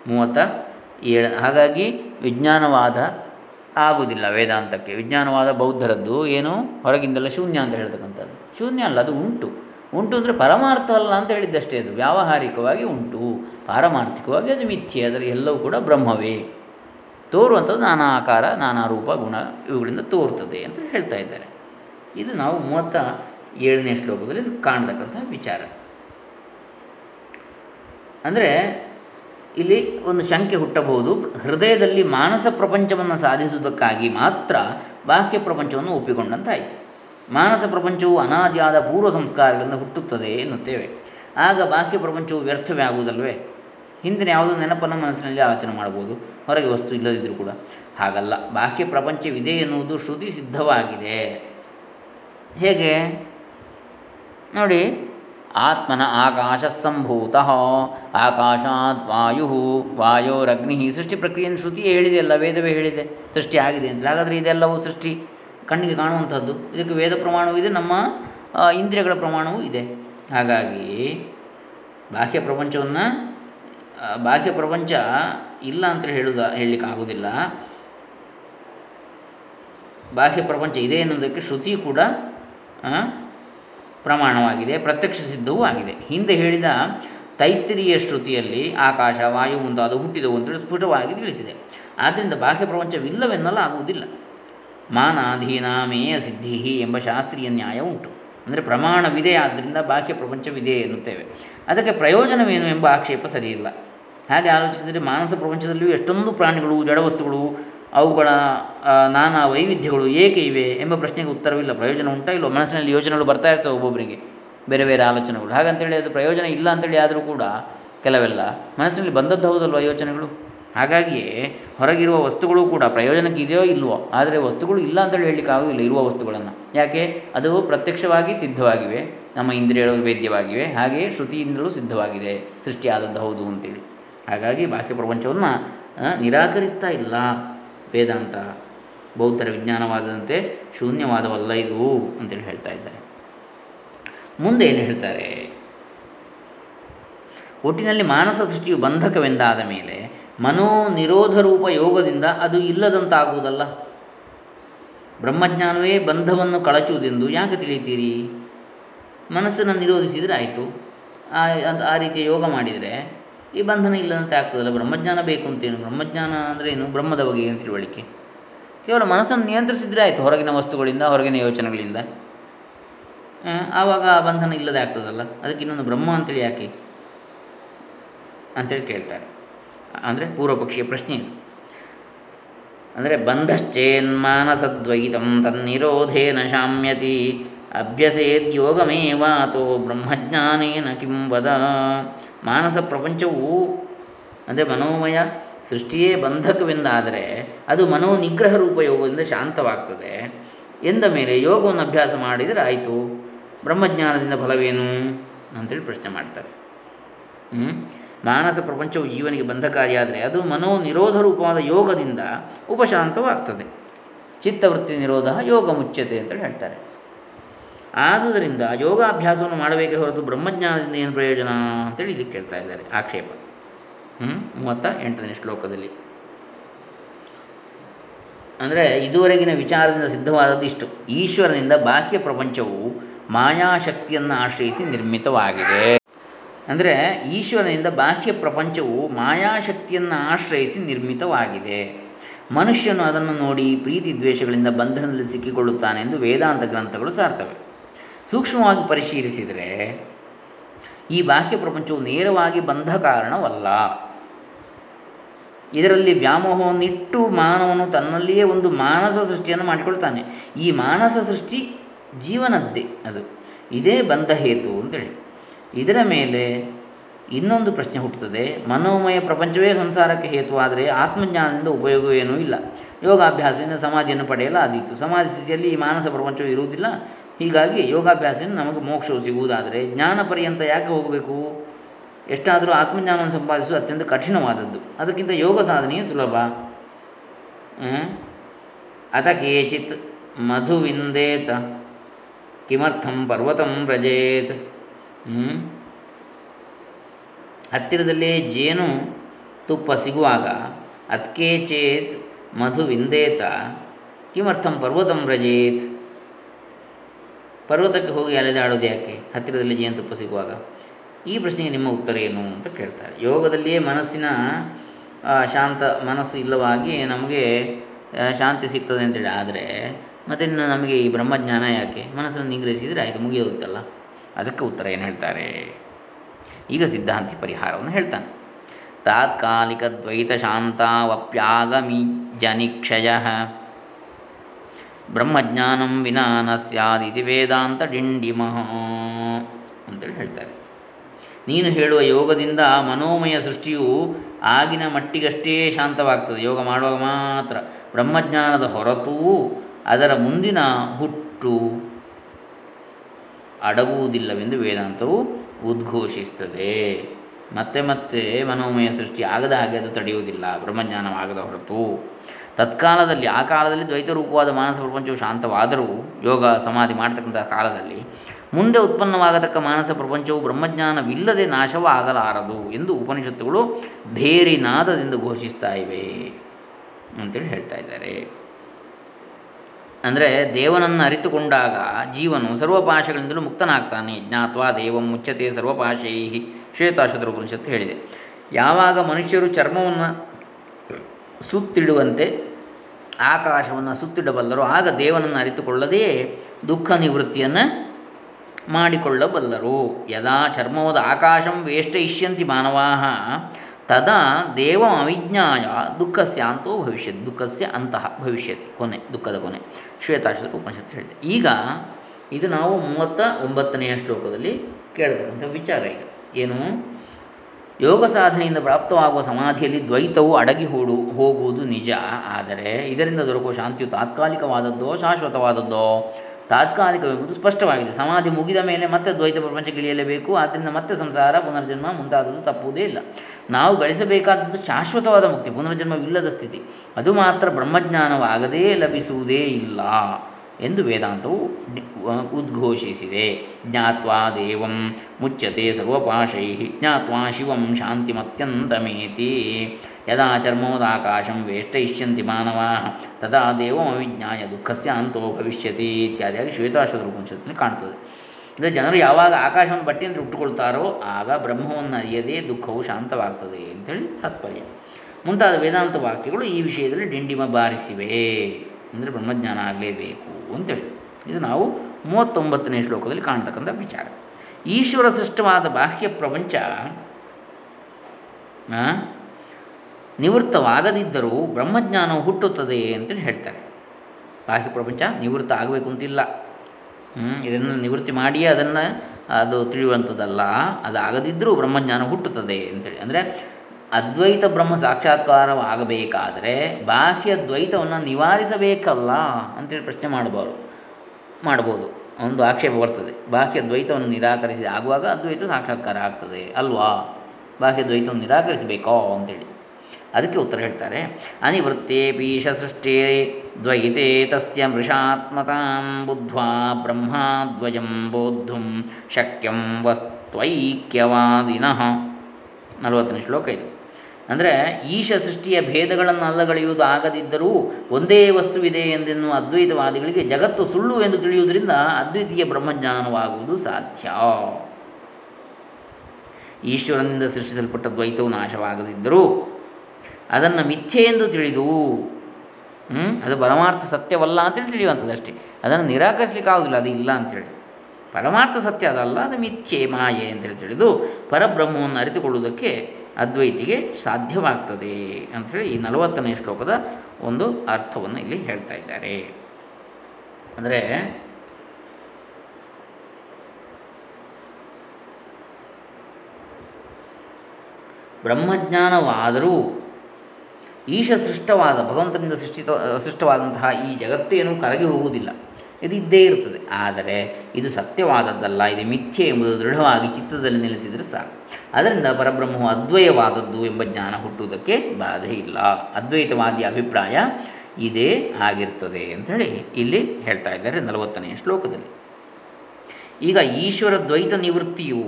Speaker 1: ಮೂವತ್ತ ಏಳು. ಹಾಗಾಗಿ ವಿಜ್ಞಾನವಾದ ಆಗುವುದಿಲ್ಲ ವೇದಾಂತಕ್ಕೆ. ವಿಜ್ಞಾನವಾದ ಬೌದ್ಧರದ್ದು ಏನು? ಹೊರಗಿಂದಲ್ಲ ಶೂನ್ಯ ಅಂತ ಹೇಳ್ತಕ್ಕಂಥದ್ದು. ಶೂನ್ಯ ಅಲ್ಲ, ಅದು ಉಂಟು. ಉಂಟು ಅಂದರೆ ಪರಮಾರ್ಥ ಅಲ್ಲ ಅಂತ ಹೇಳಿದ್ದಷ್ಟೇ ಅದು. ವ್ಯಾವಹಾರಿಕವಾಗಿ ಉಂಟು. ಪಾರಮಾರ್ಥಿಕವಾಗಿ ಅದು ಮಿಥ್ಯೆ. ಅದರ ಎಲ್ಲವೂ ಕೂಡ ಬ್ರಹ್ಮವೇ. ತೋರುವಂಥದ್ದು ನಾನಾ ಆಕಾರ, ನಾನಾ ರೂಪ, ಗುಣ ಇವುಗಳಿಂದ ತೋರ್ತದೆ ಅಂತ ಹೇಳ್ತಾ ಇದ್ದಾರೆ. ಇದು ನಾವು ಮೂವತ್ತ ಏಳನೇ ಶ್ಲೋಕದಲ್ಲಿ ಕಾಣತಕ್ಕಂಥ ವಿಚಾರ. ಅಂದರೆ ಇಲ್ಲಿ ಒಂದು ಶಂಕೆ ಹುಟ್ಟಬಹುದು. ಹೃದಯದಲ್ಲಿ ಮಾನಸ ಪ್ರಪಂಚವನ್ನು ಸಾಧಿಸುವುದಕ್ಕಾಗಿ ಮಾತ್ರ ಬಾಹ್ಯ ಪ್ರಪಂಚವನ್ನು ಒಪ್ಪಿಕೊಂಡಂತಾಯಿತು. ಮಾನಸ ಪ್ರಪಂಚವು ಅನಾದಿಯಾದ ಪೂರ್ವ ಸಂಸ್ಕಾರಗಳಿಂದ ಹುಟ್ಟುತ್ತದೆ ಎನ್ನುತ್ತೇವೆ. ಆಗ ಬಾಹ್ಯ ಪ್ರಪಂಚವು ವ್ಯರ್ಥವೇ ಆಗುವುದಲ್ವೇ? ಹಿಂದಿನ ಯಾವುದೋ ನೆನಪನ್ನು ಮನಸ್ಸಿನಲ್ಲಿ ಆಲೋಚನೆ ಮಾಡ್ಬೋದು ಹೊರಗೆ ವಸ್ತು ಇಲ್ಲದಿದ್ದರೂ ಕೂಡ. ಹಾಗಲ್ಲ. ಬಾಹ್ಯ ಪ್ರಪಂಚವಿದೆ ಎನ್ನುವುದು ಶ್ರುತಿ ಸಿದ್ಧವಾಗಿದೆ. ಹೇಗೆ? ನೋಡಿ. ಆತ್ಮನ ಆಕಾಶ ಸಂಭೂತ ಆಕಾಶಾತ್ ವಾಯು, ವಾಯೋರಗ್ನಿ. ಸೃಷ್ಟಿ ಪ್ರಕ್ರಿಯೆಯನ್ನು ಹೇಳಿದೆ ಅಲ್ಲ, ವೇದವೇ ಹೇಳಿದೆ. ಸೃಷ್ಟಿ ಆಗಿದೆ ಅಂತ ಹಾಗಾದರೆ ಇದೆಲ್ಲವೂ ಸೃಷ್ಟಿ ಕಣ್ಣಿಗೆ ಕಾಣುವಂಥದ್ದು. ಇದಕ್ಕೆ ವೇದ ಪ್ರಮಾಣವೂ ಇದೆ, ನಮ್ಮ ಇಂದ್ರಿಯಗಳ ಪ್ರಮಾಣವೂ ಇದೆ. ಹಾಗಾಗಿ ಬಾಹ್ಯ ಪ್ರಪಂಚವನ್ನು ಬಾಹ್ಯ ಪ್ರಪಂಚ ಇಲ್ಲ ಅಂತ ಹೇಳುದ, ಹೇಳಲಿಕ್ಕೆ ಆಗೋದಿಲ್ಲ. ಬಾಹ್ಯ ಪ್ರಪಂಚ ಇದೆ ಎನ್ನುವುದಕ್ಕೆ ಶ್ರುತಿ ಕೂಡ ಪ್ರಮಾಣವಾಗಿದೆ ಪ್ರತ್ಯಕ್ಷ ಸಿದ್ಧವೂ ಆಗಿದೆ. ಹಿಂದೆ ಹೇಳಿದ ತೈತ್ತಿರಿಯ ಶ್ರುತಿಯಲ್ಲಿ ಆಕಾಶ, ವಾಯು ಮುಂತಾದ ಹುಟ್ಟಿದವು ಅಂತೇಳಿ ಸ್ಫುಟವಾಗಿ ತಿಳಿಸಿದೆ. ಆದ್ದರಿಂದ ಬಾಹ್ಯ ಪ್ರಪಂಚವಿಲ್ಲವೆನ್ನಲ್ಲ ಆಗುವುದಿಲ್ಲ. ಮಾನಾಧೀನಾಮೇಯ ಸಿದ್ಧಿ ಎಂಬ ಶಾಸ್ತ್ರೀಯ ನ್ಯಾಯ ಉಂಟು. ಅಂದರೆ ಪ್ರಮಾಣವಿದೆ ಆದ್ದರಿಂದ ಬಾಹ್ಯ ಪ್ರಪಂಚವಿದೆ ಎನ್ನುತ್ತೇವೆ. ಅದಕ್ಕೆ ಪ್ರಯೋಜನವೇನು ಎಂಬ ಆಕ್ಷೇಪ ಸರಿಯಿಲ್ಲ. ಹಾಗೆ ಆಲೋಚಿಸಿದರೆ ಮಾನಸ ಪ್ರಪಂಚದಲ್ಲಿಯೂ ಎಷ್ಟೊಂದು ಪ್ರಾಣಿಗಳು, ಜಡವಸ್ತುಗಳು ಅವುಗಳ ನಾನಾ ವೈವಿಧ್ಯಗಳು ಏಕೆ ಇವೆ ಎಂಬ ಪ್ರಶ್ನೆಗೆ ಉತ್ತರವಿಲ್ಲ ಪ್ರಯೋಜನ ಉಂಟಾ ಇಲ್ಲೋ ಮನಸ್ಸಿನಲ್ಲಿ ಯೋಚನೆಗಳು ಬರ್ತಾ ಇರ್ತವೆ ಒಬ್ಬೊಬ್ಬರಿಗೆ, ಬೇರೆ ಬೇರೆ ಆಲೋಚನೆಗಳು. ಹಾಗಂತೇಳಿ ಅದು ಪ್ರಯೋಜನ ಇಲ್ಲ ಅಂತೇಳಿ ಆದರೂ ಕೂಡ ಕೆಲವೆಲ್ಲ ಮನಸ್ಸಿನಲ್ಲಿ ಬಂದದ್ದು ಹೌದಲ್ವ ಯೋಚನೆಗಳು? ಹಾಗಾಗಿಯೇ ಹೊರಗಿರುವ ವಸ್ತುಗಳು ಕೂಡ ಪ್ರಯೋಜನಕ್ಕೆ ಇದೆಯೋ ಇಲ್ಲವೋ ಆದರೆ ವಸ್ತುಗಳು ಇಲ್ಲ ಅಂತೇಳಿ ಹೇಳಲಿಕ್ಕೆ ಆಗೋದಿಲ್ಲ ಇರುವ ವಸ್ತುಗಳನ್ನು. ಯಾಕೆ? ಅದು ಪ್ರತ್ಯಕ್ಷವಾಗಿ ಸಿದ್ಧವಾಗಿವೆ, ನಮ್ಮ ಇಂದ್ರಿಯಗಳು ವೇದ್ಯವಾಗಿವೆ, ಹಾಗೆಯೇ ಶ್ರುತಿಯಿಂದಲೂ ಸಿದ್ಧವಾಗಿದೆ, ಸೃಷ್ಟಿಯಾದದ್ದು ಹೌದು ಅಂತೇಳಿ. ಹಾಗಾಗಿ ಬಾಹ್ಯ ಪ್ರಪಂಚವನ್ನು ನಿರಾಕರಿಸ್ತಾ ಇಲ್ಲ. ವೇದಾಂತ ಬೌದ್ಧರ ವಿಜ್ಞಾನವಾದಂತೆ ಶೂನ್ಯವಾದವಲ್ಲ ಇದು ಅಂತೇಳಿ ಹೇಳ್ತಾ ಇದ್ದಾರೆ. ಮುಂದೆ ಏನು ಹೇಳ್ತಾರೆ? ಒಟ್ಟಿನಲ್ಲಿ ಮಾನಸ ಸೃಷ್ಟಿಯು ಬಂಧಕವೆಂದಾದ ಮೇಲೆ ಮನೋ ನಿರೋಧ ರೂಪ ಯೋಗದಿಂದ ಅದು ಇಲ್ಲದಂತಾಗುವುದಲ್ಲ. ಬ್ರಹ್ಮಜ್ಞಾನವೇ ಬಂಧವನ್ನು ಕಳಚುವುದೆಂದು ಯಾಕೆ ತಿಳಿತೀರಿ? ಮನಸ್ಸನ್ನು ನಿರೋಧಿಸಿದರೆ ಆಯಿತು. ಆ ರೀತಿಯ ಯೋಗ ಮಾಡಿದರೆ ಈ ಬಂಧನ ಇಲ್ಲದಂತೆ ಆಗ್ತದಲ್ಲ, ಬ್ರಹ್ಮಜ್ಞಾನ ಬೇಕು ಅಂತೇನು? ಬ್ರಹ್ಮಜ್ಞಾನ ಅಂದರೆ ಏನು? ಬ್ರಹ್ಮದ ಬಗ್ಗೆ ಏನು ತಿಳುವಳಿಕೆ? ಕೇವಲ ಮನಸ್ಸನ್ನು ನಿಯಂತ್ರಿಸಿದರೆ ಆಯಿತು, ಹೊರಗಿನ ವಸ್ತುಗಳಿಂದ, ಹೊರಗಿನ ಯೋಚನೆಗಳಿಂದ. ಆವಾಗ ಆ ಬಂಧನ ಇಲ್ಲದೆ ಆಗ್ತದಲ್ಲ? ಅದಕ್ಕೆ ಇನ್ನೊಂದು ಬ್ರಹ್ಮ ಅಂತೇಳಿ ಯಾಕೆ ಅಂತೇಳಿ ಕೇಳ್ತಾರೆ. ಅಂದರೆ ಪೂರ್ವಪಕ್ಷೀಯ ಪ್ರಶ್ನೆ ಇದು. ಅಂದರೆ ಬಂಧಶ್ಚೇನ್ಮಾನಸದ್ವೈತಂ ತನ್ನಿರೋಧೇನ ಶಾಮ್ಯತಿ, ಅಭ್ಯಸೇದ್ಯೋಗಮೇವಾತೋ ಬ್ರಹ್ಮಜ್ಞಾನೇನ ಕಿಂ ವದ. ಮಾನಸ ಪ್ರಪಂಚವು ಅಂದರೆ ಮನೋಮಯ ಸೃಷ್ಟಿಯೇ ಬಂಧಕವೆಂದಾದರೆ ಅದು ಮನೋ ನಿಗ್ರಹ ರೂಪ ಯೋಗದಿಂದ ಶಾಂತವಾಗ್ತದೆ ಎಂದ ಮೇಲೆ ಯೋಗವನ್ನು ಅಭ್ಯಾಸ ಮಾಡಿದರೆ ಆಯಿತು. ಬ್ರಹ್ಮಜ್ಞಾನದಿಂದ ಫಲವೇನು? ಅಂತೇಳಿ ಪ್ರಶ್ನೆ ಮಾಡ್ತಾರೆ. ಮಾನಸ ಪ್ರಪಂಚವು ಜೀವನಿಗೆ ಬಂಧಕಾರಿಯಾದರೆ ಅದು ಮನೋ ನಿರೋಧ ರೂಪವಾದ ಯೋಗದಿಂದ ಉಪಶಾಂತವಾಗ್ತದೆ. ಚಿತ್ತವೃತ್ತಿ ನಿರೋಧ ಯೋಗ ಮುಚ್ಚತೆ ಅಂತೇಳಿ ಹೇಳ್ತಾರೆ. ಆದುದರಿಂದ ಯೋಗಾಭ್ಯಾಸವನ್ನು ಮಾಡಬೇಕೇ ಹೊರತು ಬ್ರಹ್ಮಜ್ಞಾನದಿಂದ ಏನು ಪ್ರಯೋಜನ ಅಂತೇಳಿ ಇಲ್ಲಿ ಕೇಳ್ತಾ ಇದ್ದಾರೆ. ಆಕ್ಷೇಪ. ಮೂವತ್ತ ಎಂಟನೇ ಶ್ಲೋಕದಲ್ಲಿ. ಅಂದರೆ ಇದುವರೆಗಿನ ವಿಚಾರದಿಂದ ಸಿದ್ಧವಾದದ್ದು ಇಷ್ಟು. ಈಶ್ವರನಿಂದ ಬಾಹ್ಯ ಪ್ರಪಂಚವು ಮಾಯಾಶಕ್ತಿಯನ್ನು ಆಶ್ರಯಿಸಿ ನಿರ್ಮಿತವಾಗಿದೆ. ಅಂದರೆ ಈಶ್ವರನಿಂದ ಬಾಹ್ಯ ಪ್ರಪಂಚವು ಮಾಯಾಶಕ್ತಿಯನ್ನು ಆಶ್ರಯಿಸಿ ನಿರ್ಮಿತವಾಗಿದೆ. ಮನುಷ್ಯನು ಅದನ್ನು ನೋಡಿ ಪ್ರೀತಿ ದ್ವೇಷಗಳಿಂದ ಬಂಧನದಲ್ಲಿ ಸಿಕ್ಕಿಕೊಳ್ಳುತ್ತಾನೆ ಎಂದು ವೇದಾಂತ ಗ್ರಂಥಗಳು ಸಾರ್ತವೆ. ಸೂಕ್ಷ್ಮವಾಗಿ ಪರಿಶೀಲಿಸಿದರೆ ಈ ಬಾಹ್ಯ ಪ್ರಪಂಚವು ನೇರವಾಗಿ ಬಂಧ ಕಾರಣವಲ್ಲ. ಇದರಲ್ಲಿ ವ್ಯಾಮೋಹವನ್ನಿಟ್ಟು ಮಾನವನು ತನ್ನಲ್ಲಿಯೇ ಒಂದು ಮಾನಸ ಸೃಷ್ಟಿಯನ್ನು ಮಾಡಿಕೊಳ್ತಾನೆ. ಈ ಮಾನಸ ಸೃಷ್ಟಿ ಜೀವನದ್ದೇ ಅದು. ಇದೇ ಬಂಧ ಹೇತು ಅಂತೇಳಿ. ಇದರ ಮೇಲೆ ಇನ್ನೊಂದು ಪ್ರಶ್ನೆ ಹುಟ್ಟುತ್ತದೆ. ಮನೋಮಯ ಪ್ರಪಂಚವೇ ಸಂಸಾರಕ್ಕೆ ಹೇತುವಾದರೆ ಆತ್ಮಜ್ಞಾನದಿಂದ ಉಪಯೋಗವೇನೂ ಇಲ್ಲ. ಯೋಗಾಭ್ಯಾಸದಿಂದ ಸಮಾಧಿಯನ್ನು ಪಡೆಯಲಾದೀತು. ಸಮಾಜ ಸ್ಥಿತಿಯಲ್ಲಿ ಈ ಮಾನಸ ಪ್ರಪಂಚವು ಇರುವುದಿಲ್ಲ. ಹೀಗಾಗಿ ಯೋಗಾಭ್ಯಾಸದಿಂದ ನಮಗೆ ಮೋಕ್ಷವು ಸಿಗುವುದಾದರೆ ಜ್ಞಾನ ಪರ್ಯಂತ ಯಾಕೆ ಹೋಗಬೇಕು? ಎಷ್ಟಾದರೂ ಆತ್ಮಜ್ಞಾನವನ್ನು ಸಂಪಾದಿಸುವುದು ಅತ್ಯಂತ ಕಠಿಣವಾದದ್ದು. ಅದಕ್ಕಿಂತ ಯೋಗ ಸಾಧನೆಯೇ ಸುಲಭ. ಅಥ ಕೇಚಿತ್ ಮಧುವಿಂದೇತ ಕಿಮರ್ಥಂ ಪರ್ವತಂ ರಜೇತ್ ಹತ್ತಿರದಲ್ಲೇ ಜೇನು ತುಪ್ಪ ಸಿಗುವಾಗ ಅತ್ಕೇಚೇತ್ ಮಧು ಮಧುವಿಂದೇತ ಕಿಮರ್ಥಂ ಪರ್ವತಂ ವ್ರಜೇತ್. ಪರ್ವತಕ್ಕೆ ಹೋಗಿ ಅಲೆದಾಡೋದು ಯಾಕೆ? ಹತ್ತಿರದಲ್ಲಿ ಜೇನುತುಪ್ಪ ಸಿಗುವಾಗ. ಈ ಪ್ರಶ್ನೆಗೆ ನಿಮ್ಮ ಉತ್ತರ ಏನು ಅಂತ ಕೇಳ್ತಾರೆ. ಯೋಗದಲ್ಲಿಯೇ ಮನಸ್ಸಿನ ಶಾಂತ ಮನಸ್ಸು ಇಲ್ಲವಾಗಿ ನಮಗೆ ಶಾಂತಿ ಸಿಗ್ತದೆ ಅಂತೇಳಿ ಆದರೆ ಮತ್ತು ನಮಗೆ ಈ ಬ್ರಹ್ಮಜ್ಞಾನ ಯಾಕೆ? ಮನಸ್ಸನ್ನು ನಿಗ್ರಹಿಸಿದರೆ ಆಯಿತು ಮುಗಿಯೋಗುತ್ತಲ್ಲ ಅದಕ್ಕೆ ಉತ್ತರ ಏನು ಹೇಳ್ತಾರೆ? ಈಗ ಸಿದ್ಧಾಂತಿ ಪರಿಹಾರವನ್ನು ಹೇಳ್ತಾನೆ. ತಾತ್ಕಾಲಿಕ ದ್ವೈತ ಶಾಂತಾವಪ್ಯಾಗಮಿ ಜನಿಕ್ಷಯ. ಬ್ರಹ್ಮಜ್ಞಾನಂ ವಿನಾ ನ ಸ್ಯಾದಿತಿ ವೇದಾಂತ ಡಿಂಡಿಮಃ ಅಂತೇಳಿ ಹೇಳ್ತಾರೆ. ನೀನು ಹೇಳುವ ಯೋಗದಿಂದ ಮನೋಮಯ ಸೃಷ್ಟಿಯು ಆಗಿನ ಮಟ್ಟಿಗಷ್ಟೇ ಶಾಂತವಾಗ್ತದೆ. ಯೋಗ ಮಾಡುವಾಗ ಮಾತ್ರ. ಬ್ರಹ್ಮಜ್ಞಾನದ ಹೊರತೂ ಅದರ ಮುಂದಿನ ಹುಟ್ಟು ಅಡಗುವುದಿಲ್ಲವೆಂದು ವೇದಾಂತವು ಉದ್ಘೋಷಿಸ್ತದೆ ಮತ್ತೆ ಮತ್ತೆ ಮನೋಮಯ ಸೃಷ್ಟಿ ಆಗದ ಹಾಗೆ ಅದು ತಡೆಯುವುದಿಲ್ಲ. ಬ್ರಹ್ಮಜ್ಞಾನವಾಗದ ಹೊರತು. ತತ್ಕಾಲದಲ್ಲಿ, ಆ ಕಾಲದಲ್ಲಿ ದ್ವೈತರೂಪವಾದ ಮಾನಸ ಪ್ರಪಂಚವು ಶಾಂತವಾದರೂ, ಯೋಗ, ಸಮಾಧಿ ಮಾಡತಕ್ಕಂಥ ಕಾಲದಲ್ಲಿ ಮುಂದೆ ಉತ್ಪನ್ನವಾಗತಕ್ಕ ಮಾನಸ ಪ್ರಪಂಚವು ಬ್ರಹ್ಮಜ್ಞಾನವಿಲ್ಲದೆ ನಾಶವಾಗಲಾರದು ಎಂದು ಉಪನಿಷತ್ತುಗಳು ಭೇರಿ ನಾದದಿಂದ ಘೋಷಿಸ್ತಾ ಇವೆ ಅಂತೇಳಿ ಹೇಳ್ತಾ ಇದ್ದಾರೆ. ಅಂದರೆ ದೇವನನ್ನು ಅರಿತುಕೊಂಡಾಗ ಜೀವನು ಸರ್ವಪಾಶಗಳಿಂದಲೂ ಮುಕ್ತನಾಗ್ತಾನೆ. ಜ್ಞಾತ್ವಾ ದೇವಂ ಮುಚ್ಚತೆ ಸರ್ವಪಾಶೈ ಶ್ವೇತಾಶುದ್ರ ಉಪನಿಷತ್ತು ಹೇಳಿದೆ. ಯಾವಾಗ ಮನುಷ್ಯರು ಚರ್ಮವನ್ನು ಸುತ್ತಿಡುವಂತೆ ಆಕಾಶವನ್ನು ಸುತ್ತಿಡಬಲ್ಲರು. ಆಗ ದೇವನನ್ನು ಅರಿತುಕೊಳ್ಳದೆಯೇ ದುಃಖ ನಿವೃತ್ತಿಯನ್ನು ಮಾಡಿಕೊಳ್ಳಬಲ್ಲರು. ಯದಾ ಚರ್ಮವದ ಆಕಾಶಂ ವೇಷ್ಟಯಿಷ್ಯಂತಿ ಮಾನವಾ ತದಾ ದೇವ ಅವಿಜ್ಞಾಯ. ದುಃಖಸ್ಯ ಅಂತೋ ಭವಿಷ್ಯತ್. ದುಃಖಸ್ಯ ಅಂತಃ ಭವಿಷ್ಯತಿ. ಕೊನೆ, ದುಃಖದ ಕೊನೆ. ಶ್ವೇತಾಶ್ವರ ಉಪನಿಷತ್ತು ಹೇಳಿದೆ. ಈಗ ಇದು ನಾವು ಮೂವತ್ತ ಒಂಬತ್ತನೆಯ ಶ್ಲೋಕದಲ್ಲಿ ಕೇಳತಕ್ಕಂಥ ವಿಚಾರ ಈಗ. ಏನು? ಯೋಗ ಸಾಧನೆಯಿಂದ ಪ್ರಾಪ್ತವಾಗುವ ಸಮಾಧಿಯಲ್ಲಿ ದ್ವೈತವು ಅಡಗಿ ಹೂಡು, ಹೋಗುವುದು ನಿಜ. ಆದರೆ ಇದರಿಂದ ದೊರಕುವ ಶಾಂತಿಯು ತಾತ್ಕಾಲಿಕವಾದದ್ದೋ, ಶಾಶ್ವತವಾದದ್ದೋ? ತಾತ್ಕಾಲಿಕವೆಂಬುದು ಸ್ಪಷ್ಟವಾಗಿದೆ. ಸಮಾಧಿ ಮುಗಿದ ಮೇಲೆ ಮತ್ತೆ ದ್ವೈತ ಪ್ರಪಂಚಕ್ಕೆ ಇಳಿಯಲೇಬೇಕು. ಆದ್ದರಿಂದ ಮತ್ತೆ ಸಂಸಾರ, ಪುನರ್ಜನ್ಮ ಮುಂತಾದದ್ದು ತಪ್ಪುವುದೇ ಇಲ್ಲ. ನಾವು ಗಳಿಸಬೇಕಾದದ್ದು ಶಾಶ್ವತವಾದ ಮುಕ್ತಿ, ಪುನರ್ಜನ್ಮವಿಲ್ಲದ ಸ್ಥಿತಿ. ಅದು ಮಾತ್ರ ಬ್ರಹ್ಮಜ್ಞಾನವಾಗದೇ ಲಭಿಸುವುದೇ ಇಲ್ಲ. ಎಂದು ವೇದಾಂತವು ಉದ್ಘೋಷಿಸಿದೆ. ಜ್ಞಾತ್ವಾ ದೇವಂ ಮುಚ್ಚತೆ ಸರ್ವಪಾಶೈ. ಜ್ಞಾತ್ವಾ ಶಿವಂ ಶಾಂತಿಮತ್ಯಂತಮೇತಿ. ಯದಾ ಚರ್ಮೋದಾಕಾಶಂ ವೇಷ್ಟಯಿಷ್ಯಂತಿ ಮಾನವಾ. ತದಾ ದೇವಮವಿಜ್ಞಾಯ ದುಃಖಸ್ಯ ಅಂತೋ ಭವಿಷ್ಯತಿ ಇತ್ಯಾದಿಯಾಗಿ ಶ್ವೇತಾಶ್ವತ ಉಪನಿಷತ್ತಿನಲ್ಲಿ ಕಾಣ್ತದೆ. ಅಂದರೆ ಜನರು ಯಾವಾಗ ಆಕಾಶವನ್ನು ಬಟ್ಟೆಯಿಂದ ಉಟ್ಟುಕೊಳ್ತಾರೋ ಆಗ ಬ್ರಹ್ಮವನ್ನು ಅರಿಯದೇ ದುಃಖವು ಶಾಂತವಾಗ್ತದೆ ಅಂತೇಳಿ ತಾತ್ಪರ್ಯ. ಮುಂತಾದ ವೇದಾಂತ ವಾಕ್ಯಗಳು ಈ ವಿಷಯದಲ್ಲಿ ಡಿಂಡಿಮ ಬಾರಿಸಿವೆ ಅಂದರೆ ಬ್ರಹ್ಮಜ್ಞಾನ ಆಗಲೇಬೇಕು ಅಂತೇಳಿ. ಇದು ನಾವು ಮೂವತ್ತೊಂಬತ್ತನೇ ಶ್ಲೋಕದಲ್ಲಿ ಕಾಣ್ತಕ್ಕಂಥ ವಿಚಾರ. ಈಶ್ವರ ಸೃಷ್ಟವಾದ ಬಾಹ್ಯ ಪ್ರಪಂಚ ನಿವೃತ್ತವಾಗದಿದ್ದರೂ ಬ್ರಹ್ಮಜ್ಞಾನವು ಹುಟ್ಟುತ್ತದೆ ಅಂತೇಳಿ ಹೇಳ್ತಾರೆ. ಬಾಹ್ಯ ಪ್ರಪಂಚ ನಿವೃತ್ತ ಆಗಬೇಕು ಅಂತಿಲ್ಲ. ಇದನ್ನು ನಿವೃತ್ತಿ ಮಾಡಿಯೇ ಅದನ್ನು ಅದು ತಿಳಿಯುವಂಥದ್ದಲ್ಲ. ಅದಾಗದಿದ್ದರೂ ಬ್ರಹ್ಮಜ್ಞಾನ ಹುಟ್ಟುತ್ತದೆ ಅಂತೇಳಿ. ಅಂದರೆ ಅದ್ವೈತ ಬ್ರಹ್ಮ ಸಾಕ್ಷಾತ್ಕಾರವಾಗಬೇಕಾದರೆ ಬಾಹ್ಯ ದ್ವೈತವನ್ನು ನಿವಾರಿಸಬೇಕಲ್ಲ ಅಂತೇಳಿ ಪ್ರಶ್ನೆ ಮಾಡಬಾರ್ದು ಮಾಡ್ಬೋದು. ಒಂದು ಆಕ್ಷೇಪ ಬರ್ತದೆ. ಬಾಹ್ಯ ದ್ವೈತವನ್ನು ನಿರಾಕರಿಸಿ ಆಗುವಾಗ ಅದ್ವೈತ ಸಾಕ್ಷಾತ್ಕಾರ ಆಗ್ತದೆ ಅಲ್ವಾ? ಬಾಹ್ಯ ದ್ವೈತವನ್ನು ನಿರಾಕರಿಸಬೇಕೋ ಅಂತೇಳಿ. ಅದಕ್ಕೆ ಉತ್ತರ ಹೇಳ್ತಾರೆ, ಅನಿವೃತ್ತೇ ಪೀಶ ಸೃಷ್ಟೇ ದ್ವೈತೆ ತಸ್ಯ ಮೃಷಾತ್ಮತಾಂ ಬುದ್ಧ್ವಾ ಬ್ರಹ್ಮಾದ್ವಯಂ ಬೋದ್ಧುಂ ಶಕ್ಯಂ ವಸ್ತ್ವೈಕ್ಯವಾದಿನಃ. ನಲವತ್ತನೇ ಶ್ಲೋಕ ಇದು. ಅಂದರೆ ಈಶ ಸೃಷ್ಟಿಯ ಭೇದಗಳನ್ನು ಅಲ್ಲಗಳೆಯುವುದು ಆಗದಿದ್ದರೂ ಒಂದೇ ವಸ್ತುವಿದೆ ಎಂದೆನ್ನುವ ಅದ್ವೈತವಾದಿಗಳಿಗೆ ಜಗತ್ತು ಸುಳ್ಳು ಎಂದು ತಿಳಿಯುವುದರಿಂದ ಅದ್ವಿತೀಯ ಬ್ರಹ್ಮಜ್ಞಾನವಾಗುವುದು ಸಾಧ್ಯ. ಈಶ್ವರನಿಂದ ಸೃಷ್ಟಿಸಲ್ಪಟ್ಟ ದ್ವೈತವು ನಾಶವಾಗದಿದ್ದರೂ ಅದನ್ನು ಮಿಥ್ಯೆ ಎಂದು ತಿಳಿದು ಅದು ಪರಮಾರ್ಥ ಸತ್ಯವಲ್ಲ ಅಂತೇಳಿ ತಿಳಿಯುವಂಥದ್ದು ಅಷ್ಟೇ ಅದನ್ನು ನಿರಾಕರಿಸಲಿಕ್ಕೆ ಆಗೋದಿಲ್ಲ, ಅದು ಇಲ್ಲ ಅಂತೇಳಿ. ಪರಮಾರ್ಥ ಸತ್ಯ ಅದಲ್ಲ, ಅದು ಮಿಥ್ಯೆ, ಮಾಯೆ ಅಂತೇಳಿ ತಿಳಿದು ಪರಬ್ರಹ್ಮವನ್ನು ಅರಿತುಕೊಳ್ಳುವುದಕ್ಕೆ ಅದ್ವೈತಿಗೆ ಸಾಧ್ಯವಾಗ್ತದೆ ಅಂಥೇಳಿ ಈ ನಲವತ್ತನೇ ಶ್ಲೋಕದ ಒಂದು ಅರ್ಥವನ್ನು ಇಲ್ಲಿ ಹೇಳ್ತಾ ಇದ್ದಾರೆ. ಅಂದರೆ ಬ್ರಹ್ಮಜ್ಞಾನವಾದರೂ ಈಶ ಸೃಷ್ಟವಾದ ಭಗವಂತನಿಂದ ಸೃಷ್ಟಿತ, ಸೃಷ್ಟವಾದಂತಹ ಈ ಜಗತ್ತೇನು ಕರಗಿ ಹೋಗುವುದಿಲ್ಲ. ಇದು ಇದ್ದೇ ಇರುತ್ತದೆ ಆದರೆ ಇದು ಸತ್ಯವಾದದ್ದಲ್ಲ, ಇದು ಮಿಥ್ಯೆ ಎಂಬುದು ದೃಢವಾಗಿ ಚಿತ್ತದಲ್ಲಿ ನೆಲೆಸಿದರೆ ಸಾಕು. ಅದರಿಂದ ಪರಬ್ರಹ್ಮವು ಅದ್ವಯವಾದದ್ದು ಎಂಬ ಜ್ಞಾನ ಹುಟ್ಟುವುದಕ್ಕೆ ಬಾಧೆ ಇಲ್ಲ. ಅದ್ವೈತವಾದಿಯ ಅಭಿಪ್ರಾಯ ಇದೇ ಆಗಿರ್ತದೆ ಅಂಥೇಳಿ ಇಲ್ಲಿ ಹೇಳ್ತಾ ಇದ್ದಾರೆ ನಲವತ್ತನೆಯ ಶ್ಲೋಕದಲ್ಲಿ. ಈಗ ಈಶ್ವರ ದ್ವೈತ ನಿವೃತ್ತಿಯು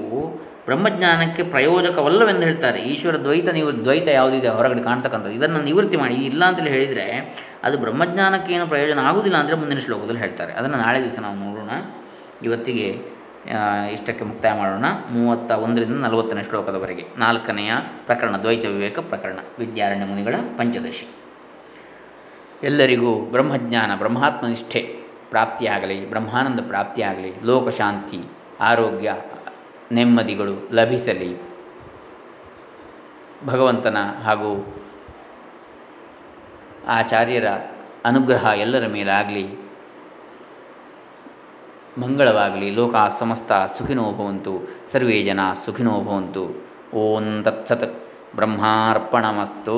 Speaker 1: ಬ್ರಹ್ಮಜ್ಞಾನಕ್ಕೆ ಪ್ರಯೋಜಕವಲ್ಲವೆಂದು ಹೇಳ್ತಾರೆ. ಈಶ್ವರ ದ್ವೈತ ನಿವೃ, ದ್ವೈತ ಯಾವುದಿದೆ ಹೊರಗಡೆ ಕಾಣ್ತಕ್ಕಂಥದ್ದು. ಇದನ್ನು ನಿವೃತ್ತಿ ಮಾಡಿ. ಇಲ್ಲ ಅಂತೇಳಿ ಹೇಳಿದರೆ ಅದು ಬ್ರಹ್ಮಜ್ಞಾನಕ್ಕೆ ಏನು ಪ್ರಯೋಜನ ಆಗುವುದಿಲ್ಲ ಅಂದರೆ ಮುಂದಿನ ಶ್ಲೋಕದಲ್ಲಿ ಹೇಳ್ತಾರೆ. ಅದನ್ನು ನಾಳೆ ದಿವಸ ನಾವು ನೋಡೋಣ. ಇವತ್ತಿಗೆ ಇಷ್ಟಕ್ಕೆ ಮುಕ್ತಾಯ ಮಾಡೋಣ. ಮೂವತ್ತ ಒಂದರಿಂದ ನಲವತ್ತನೇ ಶ್ಲೋಕದವರೆಗೆ. ನಾಲ್ಕನೆಯ ಪ್ರಕರಣ, ದ್ವೈತ ವಿವೇಕ ಪ್ರಕರಣ, ವಿದ್ಯಾರಣ್ಯ ಮುನಿಗಳ ಪಂಚದಶಿ. ಎಲ್ಲರಿಗೂ ಬ್ರಹ್ಮಜ್ಞಾನ, ಬ್ರಹ್ಮಾತ್ಮನಿಷ್ಠೆ ಪ್ರಾಪ್ತಿಯಾಗಲಿ, ಬ್ರಹ್ಮಾನಂದ ಪ್ರಾಪ್ತಿಯಾಗಲಿ, ಲೋಕಶಾಂತಿ, ಆರೋಗ್ಯ, ನೆಮ್ಮದಿಗಳು ಲಭಿಸಲಿ. ಭಗವಂತನ ಹಾಗೂ ಆಚಾರ್ಯರ ಅನುಗ್ರಹ ಎಲ್ಲರ ಮೇಲಾಗಲಿ. ಮಂಗಳವಾಗಲಿ ಲೋಕ ಸಮಸ್ತ ಸುಖಿನೋ ಭವಂತು ಸರ್ವೇ ಜನ ಸುಖಿನೋ ಭವಂತು. ಓಂ ತತ್ಸತ್ ಬ್ರಹ್ಮಾರ್ಪಣಮಸ್ತು.